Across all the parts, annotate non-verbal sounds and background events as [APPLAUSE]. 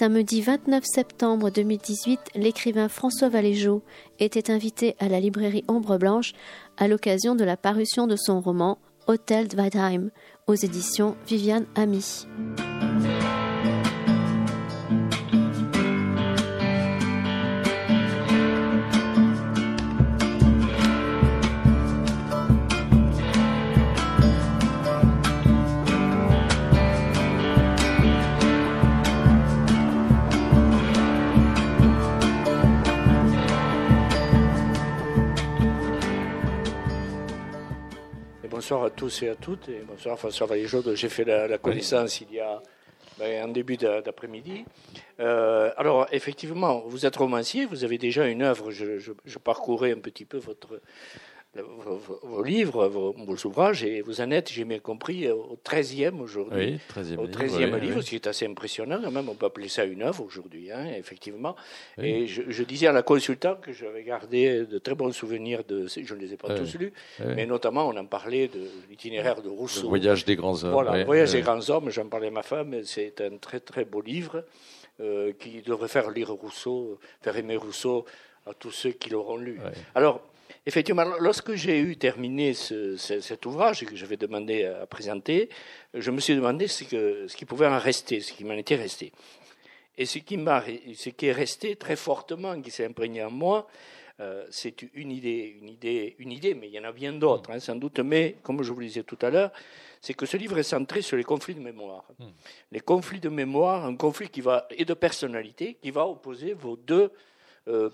Samedi 29 septembre 2018, l'écrivain François Valéjot était invité à la librairie Ombre Blanche à l'occasion de la parution de son roman Hôtel Weidheim aux éditions Viviane Ami. Tous et à toutes. Et bonsoir François Valéjot, j'ai fait la, connaissance il y a ben, en début d'après-midi. Euh, alors, effectivement, vous êtes romancier, vous avez déjà une œuvre. Je, je parcourais un petit peu votre, vos, livres, vos, ouvrages, et vous en êtes, j'ai bien compris, au 13e aujourd'hui. Oui, 13e au 13e livre, ce qui est assez impressionnant, quand même, on peut appeler ça une œuvre aujourd'hui, hein, effectivement. Et je, disais à la consultante que j'avais gardé de très bons souvenirs de. Je ne les ai pas tous lus, mais notamment, on en parlait de l'itinéraire de Rousseau. Le voyage des grands hommes. Voilà, le voyage des grands hommes, j'en parlais à ma femme, c'est un très très beau livre euh, qui devrait faire lire Rousseau, faire aimer Rousseau à tous ceux qui l'auront lu. Alors, Effectivement, lorsque j'ai eu terminé cet ouvrage que j'avais demandé à présenter, je me suis demandé ce, que, ce qui pouvait en rester, ce qui m'en était resté. Et ce qui, ce qui est resté très fortement, qui s'est imprégné en moi, euh, c'est une idée, une idée, une idée, mais il y en a bien d'autres, hein, sans doute. Mais comme je vous le disais tout à l'heure, c'est que ce livre est centré sur les conflits de mémoire. Hmm. Les conflits de mémoire, un conflit qui va et de personnalité qui va opposer vos deux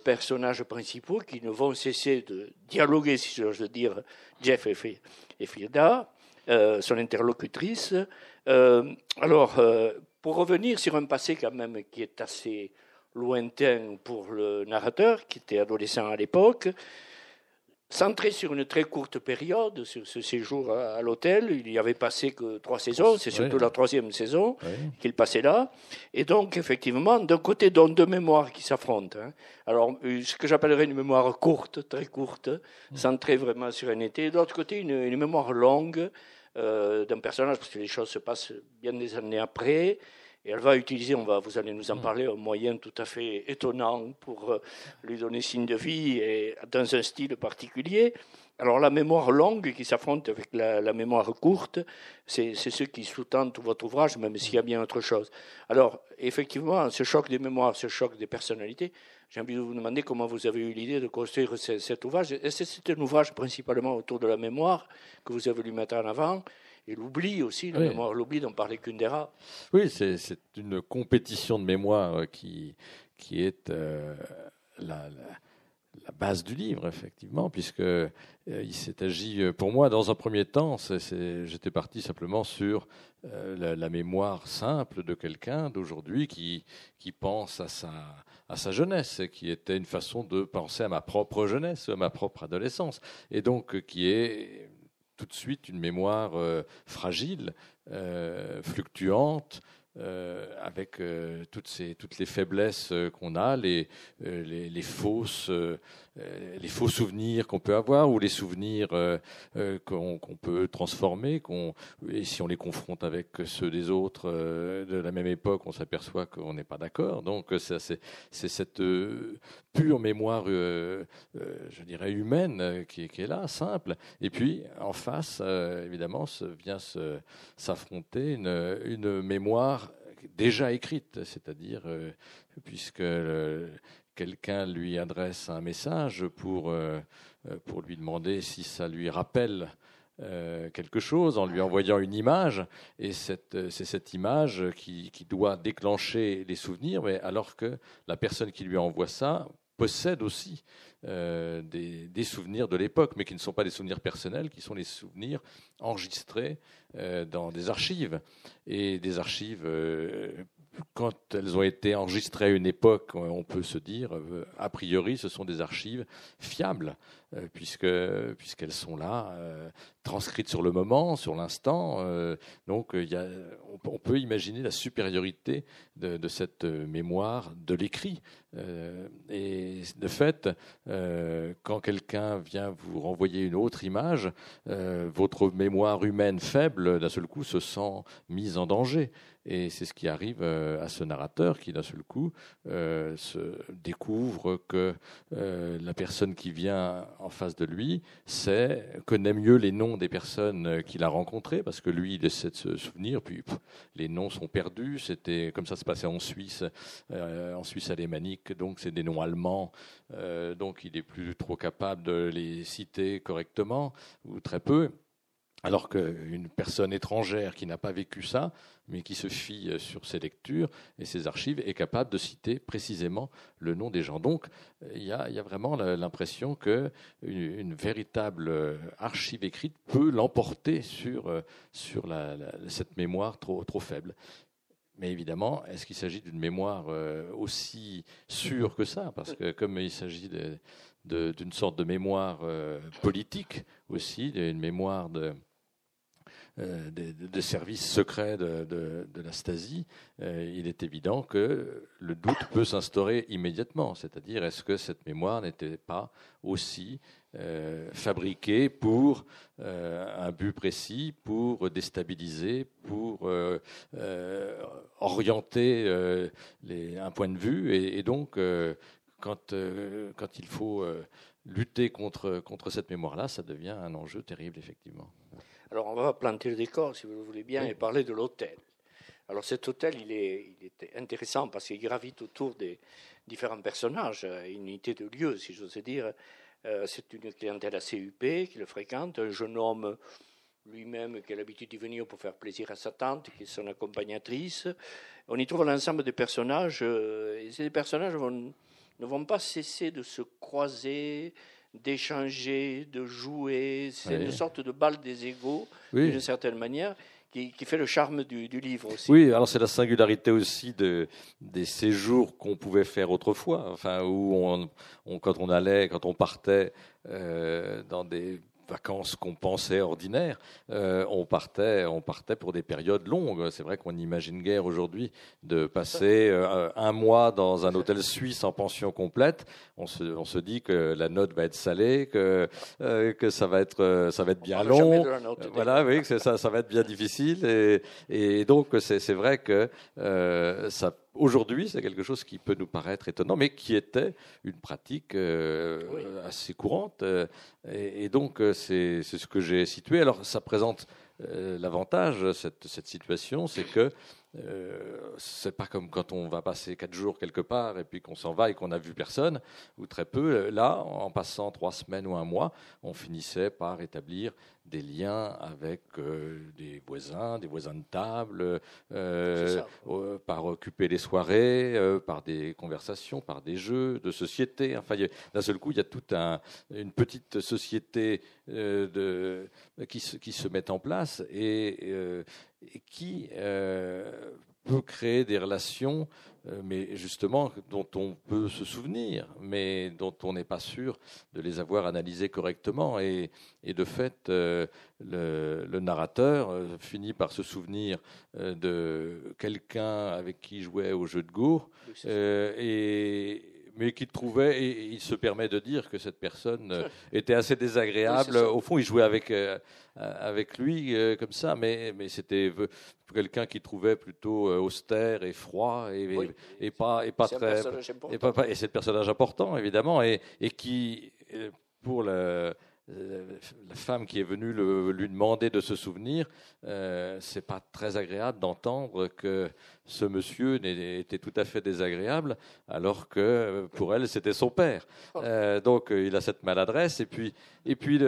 personnages principaux qui ne vont cesser de dialoguer, si j'ose dire, Jeff et, Frida, euh, son interlocutrice. Euh, alors, pour revenir sur un passé quand même qui est assez lointain pour le narrateur, qui était adolescent à l'époque, centré sur une très courte période, sur ce séjour à, l'hôtel. Il y avait passé que trois saisons, c'est surtout la troisième saison qu'il passait là. Et donc, effectivement, d'un côté, dans deux mémoires qui s'affrontent. Hein. Alors, euh, ce que j'appellerais une mémoire courte, très courte, mm. centrée vraiment sur un été. De l'autre côté, une, mémoire longue euh, d'un personnage, parce que les choses se passent bien des années après. Et elle va utiliser, on va, vous allez nous en mm. parler, un moyen tout à fait étonnant pour euh, lui donner signe de vie et dans un style particulier. Alors la mémoire longue qui s'affronte avec la, mémoire courte, c'est ce qui sous-tend tout votre ouvrage, même s'il y a bien autre chose. Alors effectivement, ce choc des mémoires, ce choc des personnalités, j'ai envie de vous demander comment vous avez eu l'idée de construire cet ouvrage. Est-ce que c'est un ouvrage principalement autour de la mémoire que vous avez voulu mettre en avant et l'oubli aussi, la mémoire, l'oubli dont parlait Kundera. Oui, c'est une compétition de mémoire euh, qui, qui est euh, la, la, base du livre, effectivement, puisque euh, il s'est agi, pour moi, dans un premier temps, j'étais parti simplement sur la, mémoire simple de quelqu'un d'aujourd'hui qui, qui pense à sa, à sa jeunesse, qui était une façon de penser à ma propre jeunesse, à ma propre adolescence, et donc qui est tout de suite une mémoire euh, fragile, euh, fluctuante, euh, avec toutes, les faiblesses qu'on a, les, fausses les faux souvenirs qu'on peut avoir ou les souvenirs euh, euh, qu'on peut transformer. et si on les confronte avec ceux des autres de la même époque, on s'aperçoit qu'on n'est pas d'accord. Donc c'est cette pure mémoire, je dirais, humaine qui, est là, simple. Et puis en face, évidemment, vient s'affronter une mémoire déjà écrite, c'est-à-dire puisque quelqu'un lui adresse un message pour, euh, euh, pour lui demander si ça lui rappelle euh, quelque chose en lui envoyant une image, et c'est cette image qui, doit déclencher les souvenirs, mais alors que la personne qui lui envoie ça possède aussi des, des, souvenirs de l'époque, mais qui ne sont pas des souvenirs personnels, qui sont les souvenirs enregistrés dans des archives, et des archives quand elles ont été enregistrées à une époque, on peut se dire, euh, a priori, ce sont des archives fiables. Puisque puisqu'elles sont là, transcrites sur le moment, sur l'instant. donc il y a, on, peut imaginer la supériorité de, cette mémoire de l'écrit. et de fait, quand quelqu'un vient vous renvoyer une autre image, votre mémoire humaine faible, d'un seul coup, se sent mise en danger. Et c'est ce qui arrive euh, à ce narrateur qui, d'un seul coup, euh, découvre que euh, la personne qui vient en face de lui sait, connaît mieux les noms des personnes qu'il a rencontrées, parce que lui, il essaie de se souvenir, puis les noms sont perdus. C'était comme ça se passait en Suisse, en Suisse alémanique, donc c'est des noms allemands, donc il est plus trop capable de les citer correctement, ou très peu. Alors qu'une personne étrangère qui n'a pas vécu ça, mais qui se fie euh, sur ses lectures et ses archives, est capable de citer précisément le nom des gens. Donc, il y a, vraiment l'impression qu'une une véritable euh, archive écrite peut l'emporter sur, euh, sur cette mémoire trop, trop faible. Mais évidemment, est-ce qu'il s'agit d'une mémoire aussi sûre que ça? Parce que comme il s'agit d'une sorte de mémoire politique aussi, d'une mémoire de, euh, des, services secrets de, la Stasi, euh, il est évident que le doute peut s'instaurer immédiatement. C'est-à-dire, est-ce que cette mémoire n'était pas aussi euh, fabriquée pour un but précis, pour déstabiliser, pour orienter un point de vue? Et, donc, quand, il faut lutter contre cette mémoire-là, ça devient un enjeu terrible, effectivement. Alors on va planter le décor, si vous le voulez bien, et parler de l'hôtel. Alors cet hôtel, il est, intéressant parce qu'il gravite autour des différents personnages, une unité de lieu, si j'ose dire. Euh, c'est une clientèle assez huppée qui le fréquente, un jeune homme lui-même qui a l'habitude d'y venir pour faire plaisir à sa tante, qui est son accompagnatrice. On y trouve l'ensemble des personnages, euh, et ces personnages ne vont pas cesser de se croiser, d'échanger, de jouer. C'est une sorte de balle des égaux, d'une certaine manière. Qui, fait le charme du, livre aussi. Oui, alors c'est la singularité aussi de, des séjours qu'on pouvait faire autrefois, enfin où on, quand on allait, quand on partait euh, dans des vacances qu'on pensait ordinaires, euh, on, partait, on partait pour des périodes longues. C'est vrai qu'on imagine guère aujourd'hui de passer euh, un mois dans un hôtel suisse en pension complète. On se, on se dit que la note va être salée, que, euh, que ça, va être, ça va être bien long. voilà, oui, que ça, ça va être bien difficile. Et, et donc, c'est vrai que ça Aujourd'hui, c'est quelque chose qui peut nous paraître étonnant, mais qui était une pratique euh, assez courante. Euh, et, donc, euh, c'est ce que j'ai situé. Alors, ça présente l'avantage, cette, cette, situation, c'est que euh, c'est pas comme quand on va passer quatre jours quelque part et puis qu'on s'en va et qu'on n'a vu personne ou très peu. Là, en passant trois semaines ou un mois, on finissait par établir des liens avec euh, des voisins, des voisins de table, euh, par occuper les soirées, par des conversations, par des jeux de société. Enfin, d'un seul coup, il y a toute un, une petite société de, qui, se, qui se met en place et et qui euh, peut créer des relations, euh, mais justement dont on peut se souvenir, mais dont on n'est pas sûr de les avoir analysées correctement. Et, de fait, euh, le, narrateur finit par se souvenir de quelqu'un avec qui il jouait au jeu de Go, et mais qu'il trouvait, et il se permet de dire que cette personne euh, [LAUGHS] était assez désagréable. Au fond, il jouait avec, euh, avec lui euh, comme ça, mais, mais c'était quelqu'un qu'il trouvait plutôt austère et froid et, et, pas, et pas très. Et, pas, et c'est un personnage important, évidemment, et, et qui, pour le la femme qui est venue lui demander de se souvenir, euh, c'est pas très agréable d'entendre que ce monsieur était tout à fait désagréable, alors que pour elle c'était son père. Euh, donc il a cette maladresse. Et puis, et puis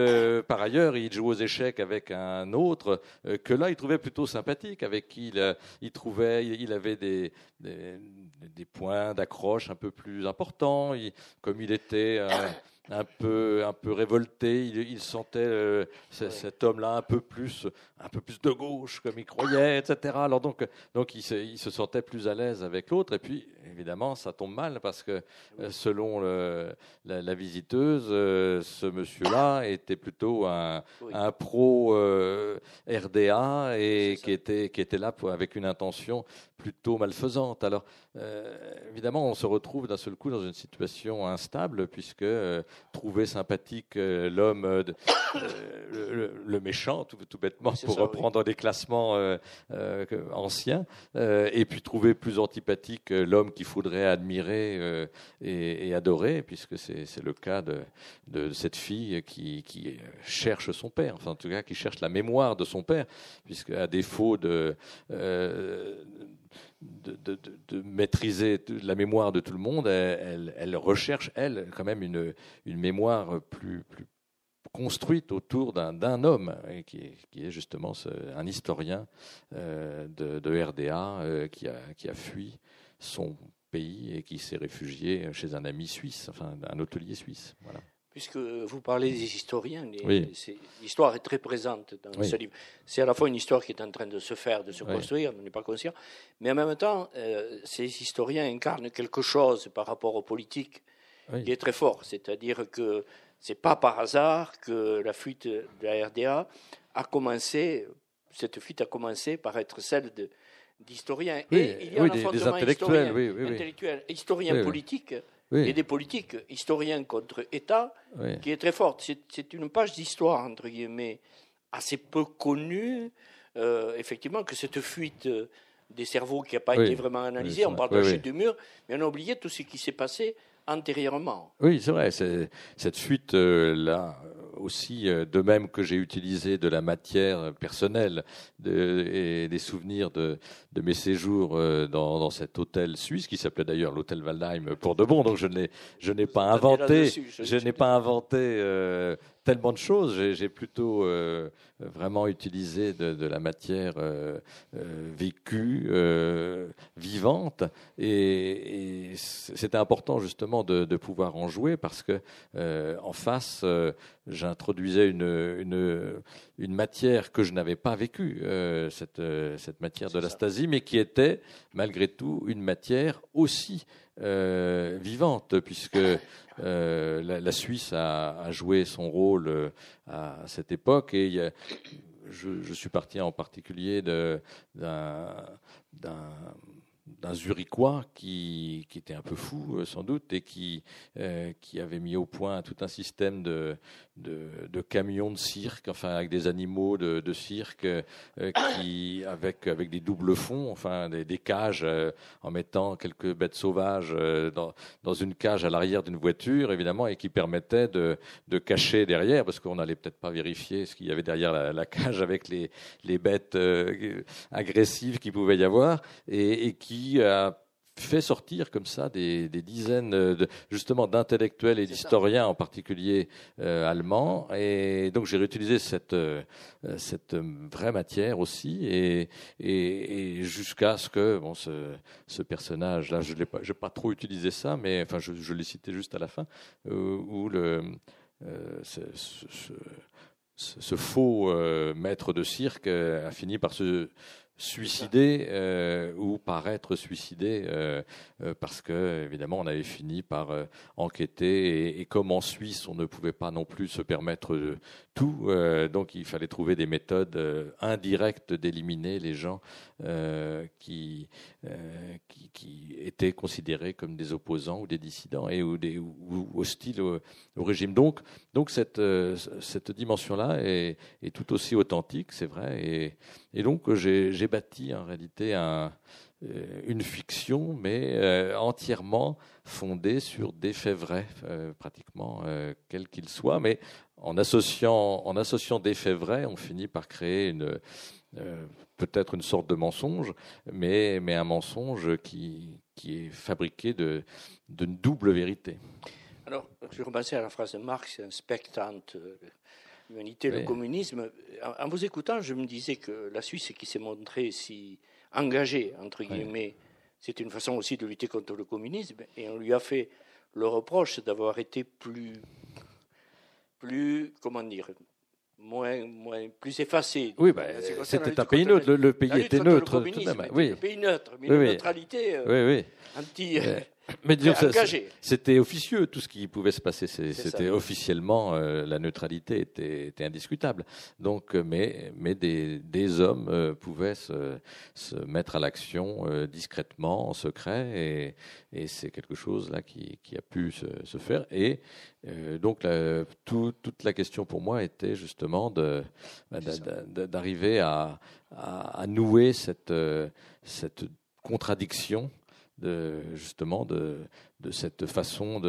par ailleurs, il joue aux échecs avec un autre euh, que là il trouvait plutôt sympathique, avec qui il, trouvait, il, avait des, des, points d'accroche un peu plus importants. comme il était un peu, un peu révolté. Il, sentait euh, cet homme-là un peu plus, un peu plus de gauche, comme il croyait, etc. Alors donc, donc il se, il se sentait plus à l'aise avec l'autre. Et puis, évidemment, ça tombe mal parce que selon la, visiteuse, ce monsieur-là était plutôt un, pro RDA et qui était, qui était là avec une intention plutôt malfaisante. Alors, évidemment, on se retrouve d'un seul coup dans une situation instable puisque trouver sympathique l'homme, le, méchant, tout, tout bêtement, pour reprendre des classements ancien, euh, et puis trouver plus antipathique euh, l'homme qu'il faudrait admirer euh, et, adorer, puisque c'est le cas de, de, cette fille qui, qui, cherche son père, enfin en tout cas qui cherche la mémoire de son père, puisque à défaut de, de, maîtriser la mémoire de tout le monde, elle, recherche, elle, quand même une, mémoire plus, construite autour d'un homme, est, qui, est, justement un historien euh, de, RDA euh, qui, a, qui, a, fui son pays et qui s'est réfugié chez un ami suisse, enfin un hôtelier suisse. Voilà. Puisque vous parlez des historiens, l'histoire est très présente dans ce livre. C'est à la fois une histoire qui est en train de se faire, de se construire, on n'est pas conscient, mais en même temps, euh, ces historiens incarnent quelque chose par rapport aux politiques qui est très fort. C'est-à-dire que c'est pas par hasard que la fuite de la RDA a commencé, cette fuite a commencé par être celle d'historiens. et il y a des, intellectuels, historien, historiens politiques et des politiques, historiens contre État, qui est très forte. C'est une page d'histoire, entre guillemets, assez peu connue, euh, effectivement, que cette fuite des cerveaux qui n'a pas été vraiment analysée, on parle de la chute du mur, mais on a oublié tout ce qui s'est passé antérieurement. Oui, c'est vrai. Cette fuite-là, euh, aussi, euh, de même que j'ai utilisé de la matière personnelle et des souvenirs de, mes séjours euh, dans, cet hôtel suisse, qui s'appelait d'ailleurs l'hôtel Waldheim pour de bon, donc je n'ai, je n'ai pas inventé, je, n'ai pas inventé tellement de choses. J'ai plutôt euh, vraiment utilisé de, la matière euh, euh, vécue, vivante, et, c'était important justement de, pouvoir en jouer parce que en face, j'introduisais une, une, une, matière que je n'avais pas vécue, cette, cette matière de l'astasie, mais qui était malgré tout une matière aussi euh, vivante, puisque euh, la, Suisse a, joué son rôle euh, à cette époque. Et je, suis parti en particulier d'un Zurichois qui, était un peu fou, euh, sans doute, et euh, qui avait mis au point tout un système de, de, camions de cirque, enfin, avec des animaux de, cirque, euh, qui, avec, avec des doubles fonds, enfin, des, cages, en mettant quelques bêtes sauvages dans, dans une cage à l'arrière d'une voiture, évidemment, et qui permettait de, de cacher derrière, parce qu'on n'allait peut-être pas vérifier ce qu'il y avait derrière la, la, cage avec les, les bêtes agressives qu'il pouvait y avoir, et, et qui a fait sortir comme ça des, dizaines de, justement d'intellectuels et d'historiens en particulier euh, allemands. Et donc j'ai réutilisé cette euh, cette vraie matière aussi. Et, et, jusqu'à ce que bon ce, ce personnage là je l'ai pas j'ai pas trop utilisé ça mais enfin je, je l'ai cité juste à la fin euh, où le ce, ce, faux maître de cirque a fini par se suicider euh, ou paraître suicider euh, euh, parce que évidemment on avait fini par euh, enquêter. Et, et, comme en Suisse on ne pouvait pas non plus se permettre tout donc il fallait trouver des méthodes indirectes d'éliminer les gens qui, qui, étaient considérés comme des opposants ou des dissidents et ou des hostiles au, régime donc donc cette cette dimension là est, tout aussi authentique c'est vrai et, et donc j'ai bâti en réalité un, euh, une fiction, mais euh, entièrement fondée sur des faits vrais, euh, pratiquement, quels qu'ils soient. Mais en associant, en associant des faits vrais, on finit par créer une, peut-être une sorte de mensonge, mais, mais un mensonge qui, qui est fabriqué de, d'une double vérité. Alors, je repensais à la phrase de Marx, spectante l'humanité, le communisme. En, vous écoutant, je me disais que la Suisse, qui s'est montrée si engagée, entre guillemets, c'est une façon aussi de lutter contre le communisme. Et on lui a fait le reproche d'avoir été plus, plus, comment dire, moins, moins, plus effacé. Oui, bah, c'était un pays neutre. Le, pays était neutre. Tout de même. Oui. Le pays neutre, mais oui, une neutralité euh, oui, anti. Mais disons, c'était officieux tout ce qui pouvait se passer. C'était officiellement euh, la neutralité était, était, indiscutable. Donc, euh, mais mais des, des hommes euh, pouvaient se, se, mettre à l'action discrètement, en secret, et, et c'est quelque chose là qui, qui a pu se, se faire. Et donc, la, tout, toute la question pour moi était justement bah, d'arriver à, à, à, nouer cette cette contradiction justement de, cette façon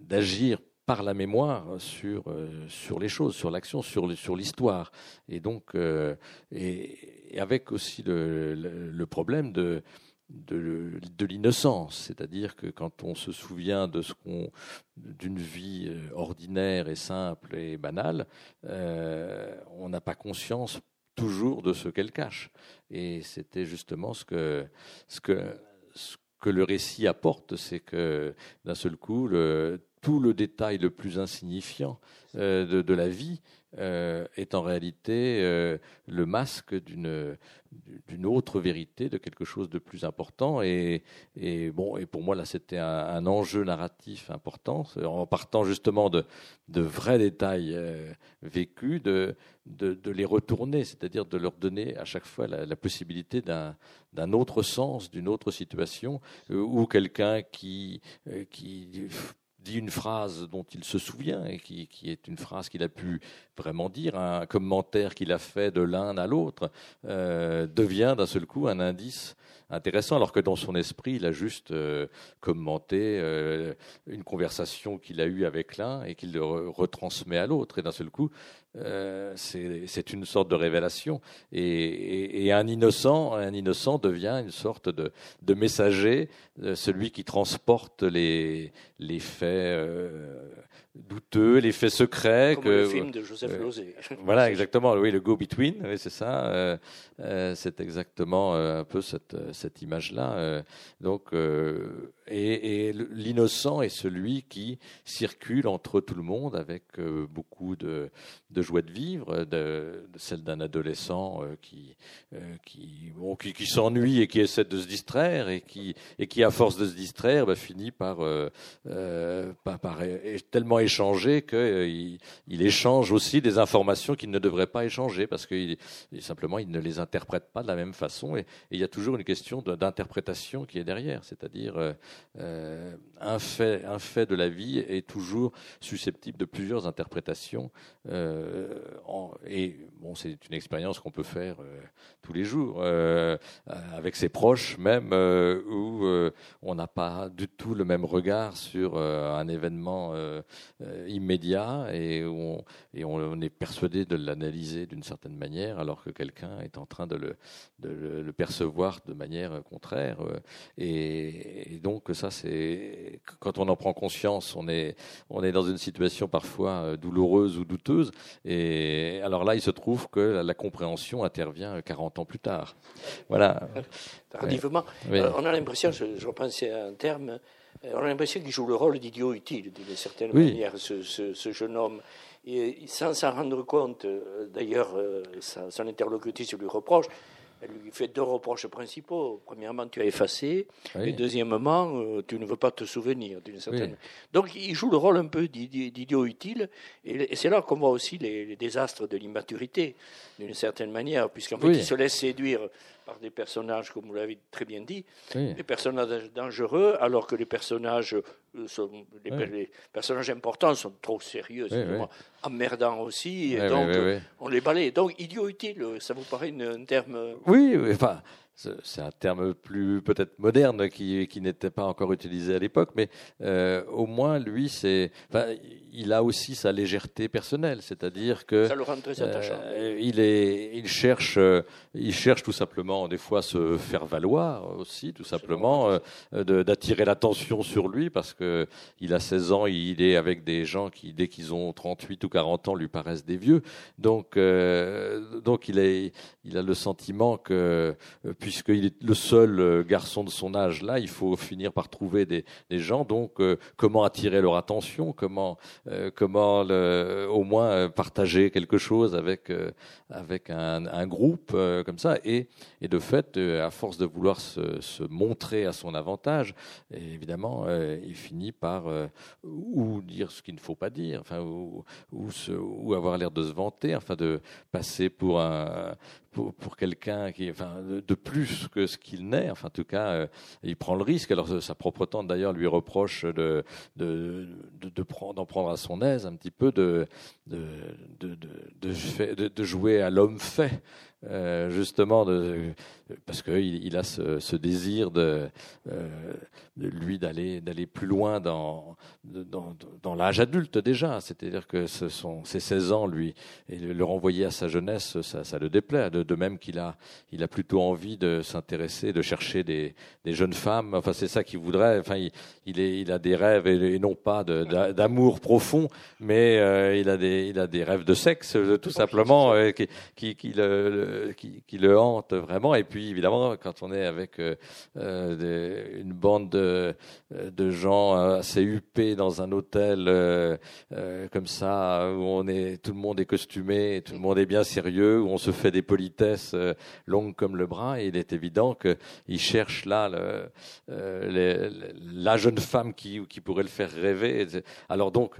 d'agir par la mémoire sur, euh, sur les choses, sur l'action, sur, l'histoire. Et donc, euh, et, avec aussi le, problème de, de, de l'innocence, c'est-à-dire que quand on se souvient de ce qu'on, d'une vie euh, ordinaire et simple et banale, on n'a pas conscience toujours de ce qu'elle cache. Et c'était justement ce que, ce que ce que le récit apporte, c'est que d'un seul coup, tout le détail le plus insignifiant euh, de, la vie euh, est en réalité euh, le masque d'une autre vérité, de quelque chose de plus important. Et, et bon, et pour moi là, c'était un, enjeu narratif important, en partant justement de, de vrais détails vécus, de, de, les retourner, c'est-à-dire de leur donner à chaque fois la, possibilité d'un autre sens, d'une autre situation, ou quelqu'un qui dit une phrase dont il se souvient et qui, qui est une phrase qu'il a pu vraiment dire, un commentaire qu'il a fait de l'un à l'autre, euh, devient d'un seul coup un indice intéressant, alors que dans son esprit, il a juste euh, commenté euh, une conversation qu'il a eue avec l'un et qu'il retransmet à l'autre. Et d'un seul coup, euh, c'est une sorte de révélation. Et, un innocent, un innocent devient une sorte de, messager, celui qui transporte les, les faits douteux, les faits secrets. Comme le film de Joseph euh, [LAUGHS] voilà, exactement. Oui, le go-between, oui, c'est ça. Euh, euh, c'est exactement un peu cette, cette image-là. donc, et, et l'innocent est celui qui circule entre tout le monde avec beaucoup de, de joie de vivre, de, celle d'un adolescent qui, qui, bon, qui, qui s'ennuie et qui essaie de se distraire et qui, et qui à force de se distraire, bah, finit par, par, par tellement échanger qu'il euh, échange aussi des informations qu'il ne devrait pas échanger parce que simplement il ne les interprète pas de la même façon et, il y a toujours une question d'interprétation qui est derrière, c'est-à-dire euh, euh, un fait un fait de la vie est toujours susceptible de plusieurs interprétations et bon c'est une expérience qu'on peut faire tous les jours avec ses proches même où on n'a pas du tout le même regard sur un événement immédiat et on, et on, est persuadé de l'analyser d'une certaine manière alors que quelqu'un est en train de le, de le, percevoir de manière contraire. Euh, et, donc ça, c'est quand on en prend conscience, on est, on est dans une situation parfois euh, douloureuse ou douteuse. Et alors là, il se trouve que la, compréhension intervient 40 ans plus tard. Voilà. Tardivement. on a l'impression, je, je repensais à un terme, on a l'impression qu'il joue le rôle d'idiot utile, d'une certaine manière, ce, jeune homme. Et sans s'en rendre compte, euh, d'ailleurs, euh, son interlocutrice lui reproche, elle lui fait deux reproches principaux. Premièrement, tu as effacé. Et deuxièmement, euh, tu ne veux pas te souvenir d'une certaine. Donc, il joue le rôle un peu d'idiot utile. Et, c'est là qu'on voit aussi les, désastres de l'immaturité, d'une certaine manière, puisqu'en fait, il se laisse séduire par des personnages, comme vous l'avez très bien dit, des personnages dangereux, alors que les personnages, euh, sont, les, personnages importants sont trop sérieux, emmerdants aussi, et donc on les balaye. Donc idiot utile, ça vous paraît un terme Oui, enfin c'est un terme plus peut-être moderne qui, qui n'était pas encore utilisé à l'époque, mais euh, au moins lui, c'est, enfin, il a aussi sa légèreté personnelle, c'est-à-dire que ça le rend très attachant. Euh, il est, il cherche, il cherche tout simplement des fois à se faire valoir aussi, tout simplement, euh, d'attirer l'attention sur lui parce que il a 16 ans, il est avec des gens qui dès qu'ils ont 38 ou 40 ans lui paraissent des vieux, donc donc il est, il a le sentiment que puisqu'il est le seul garçon de son âge là, il faut finir par trouver des, gens. Donc, comment attirer leur attention? Comment, comment au moins partager quelque chose avec avec un, groupe comme ça? Et, de fait, à force de vouloir se, montrer à son avantage, évidemment, il finit par ou dire ce qu'il ne faut pas dire, enfin, ou, ou avoir l'air de se vanter, enfin, de passer pour un, pour, pour quelqu'un qui, enfin, de, plus que ce qu'il n'est. Enfin, en tout cas, euh, il prend le risque. Alors, sa propre tante d'ailleurs lui reproche de de, de, prendre, d'en prendre à son aise un petit peu, de de de, de, de jouer à l'homme fait. Euh, justement de, parce qu'il il a ce, ce désir de, euh, de lui d'aller d'aller plus loin dans dans, dans l'âge adulte déjà. C'est-à-dire que ce sont ses 16 ans lui et le renvoyer à sa jeunesse ça, ça le déplaît. De, de même qu'il a il a plutôt envie de s'intéresser de chercher des, des jeunes femmes. Enfin c'est ça qu'il voudrait. Enfin il, il, est il a des rêves et, non pas d'amour profond mais euh, il a des il a des rêves de sexe tout simplement qui, qui, qui le qui, qui, le hante vraiment. Et puis évidemment, quand on est avec euh, euh une bande de, de, gens assez huppés dans un hôtel euh, euh, comme ça, où on est, tout le monde est costumé, tout le monde est bien sérieux, où on se fait des politesses longues comme le bras, il est évident qu'il cherche là la jeune femme qui, qui pourrait le faire rêver. Alors donc,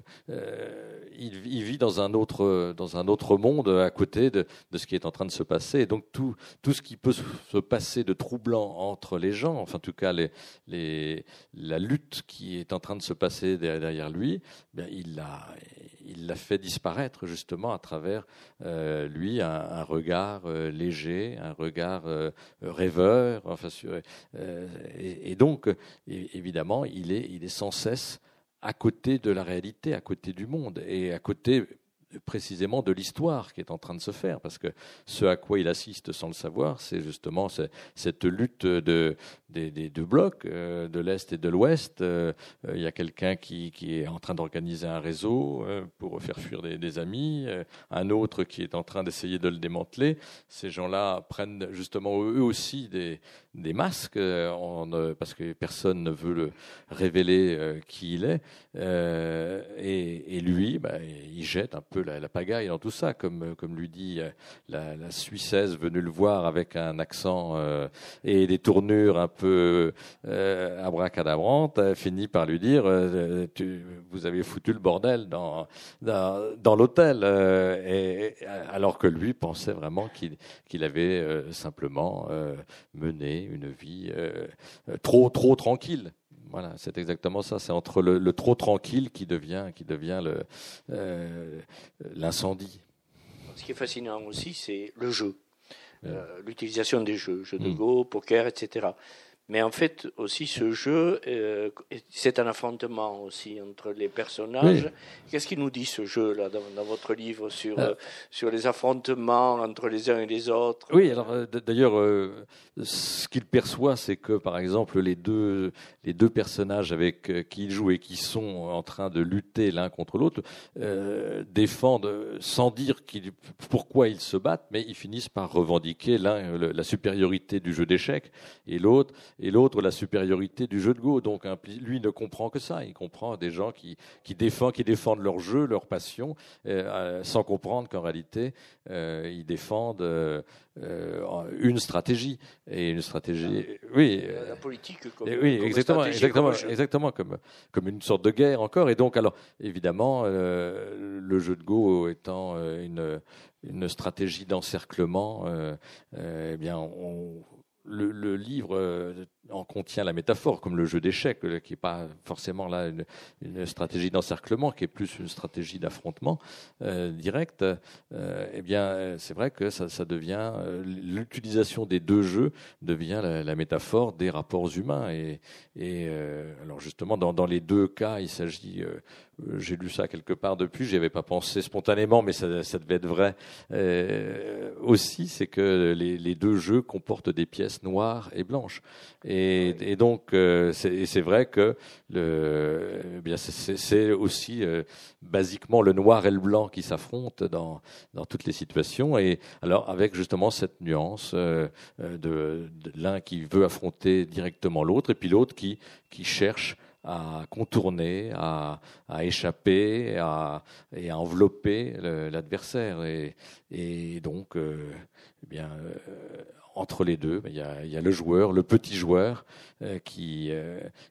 il, vit dans un autre dans un autre monde à côté de, ce qui est en train de se passer. Donc tout, tout ce qui peut se passer de troublant entre les gens, enfin en tout cas la lutte qui est en train de se passer derrière lui, bien, il l'a fait disparaître justement à travers euh, lui un, regard euh, léger, un regard euh, rêveur. Enfin, sur, et, et, donc évidemment il est, il est sans cesse à côté de la réalité, à côté du monde et à côté précisément de l'histoire qui est en train de se faire, parce que ce à quoi il assiste sans le savoir, c'est justement cette lutte de, des, deux blocs, euh, de l'Est et de l'Ouest. Euh, il y a quelqu'un qui, est en train d'organiser un réseau euh, pour faire fuir des amis, un autre qui est en train d'essayer de le démanteler. Ces gens-là prennent justement eux aussi des, des masques, en, parce que personne ne veut le révéler qui il est. Et, et, lui, bah, il jette un peu la, la, pagaille dans tout ça, comme, comme lui dit la, la Suissesse venue le voir avec un accent et des tournures un peu peu euh, abracadabrante, a fini par lui dire euh, tu, Vous avez foutu le bordel dans, dans, dans l'hôtel. Euh, et, alors que lui pensait vraiment qu'il qu'il avait euh, simplement euh, une vie trop, trop tranquille. Voilà, c'est exactement ça. C'est entre le, le, trop tranquille qui devient, qui devient l'incendie. Ce qui est fascinant aussi, c'est le jeu. Euh, l'utilisation des jeux, jeux de mm. Go, poker, etc. Mais en fait, aussi, ce jeu, euh, c'est un affrontement aussi entre les personnages. Qu'est-ce qu'il nous dit, ce jeu-là, dans, dans, votre livre, sur, euh, sur les affrontements entre les uns et les autres? Oui, alors, euh, d'ailleurs, euh, ce qu'il perçoit, c'est que, par exemple, les deux, les deux personnages avec qui il joue et qui sont en train de lutter l'un contre l'autre défendent, sans dire pourquoi ils se battent, mais ils finissent par revendiquer l'un la supériorité du jeu d'échecs et l'autre et l'autre la supériorité du jeu de Go. Donc lui ne comprend que ça. Il comprend des gens qui, qui, défendent, qui défendent leur jeu, leur passion, euh, sans comprendre qu'en réalité, euh, ils défendent euh, une stratégie. Et une stratégie, oui. La politique comme, oui, exactement, exactement, exactement comme, comme une sorte de guerre encore. Et donc, alors, évidemment, le jeu de Go étant une, une stratégie d'encerclement, eh bien, on, le, le, livre euh, en contient la métaphore, comme le jeu d'échecs, euh, qui n'est pas forcément là une, stratégie d'encerclement, qui est plus une stratégie d'affrontement euh, direct. Euh, eh bien, c'est vrai que ça, devient l'utilisation des deux jeux devient la, métaphore des rapports humains. Et, alors justement, dans, les deux cas, il s'agit j'ai lu ça quelque part depuis, j'y avais pas pensé spontanément, mais ça, devait être vrai aussi, c'est que les, deux jeux comportent des pièces noires et blanches. Et, donc, c'est vrai que eh c'est aussi basiquement le noir et le blanc qui s'affrontent dans, dans toutes les situations. Et alors, avec justement cette nuance de, de l'un qui veut affronter directement l'autre, et puis l'autre qui, qui cherche à contourner, à, à échapper à, et à envelopper l'adversaire. Et, donc, euh, eh bien, euh, entre les deux, il y, a, il y, a, le joueur, le petit joueur, euh, qui,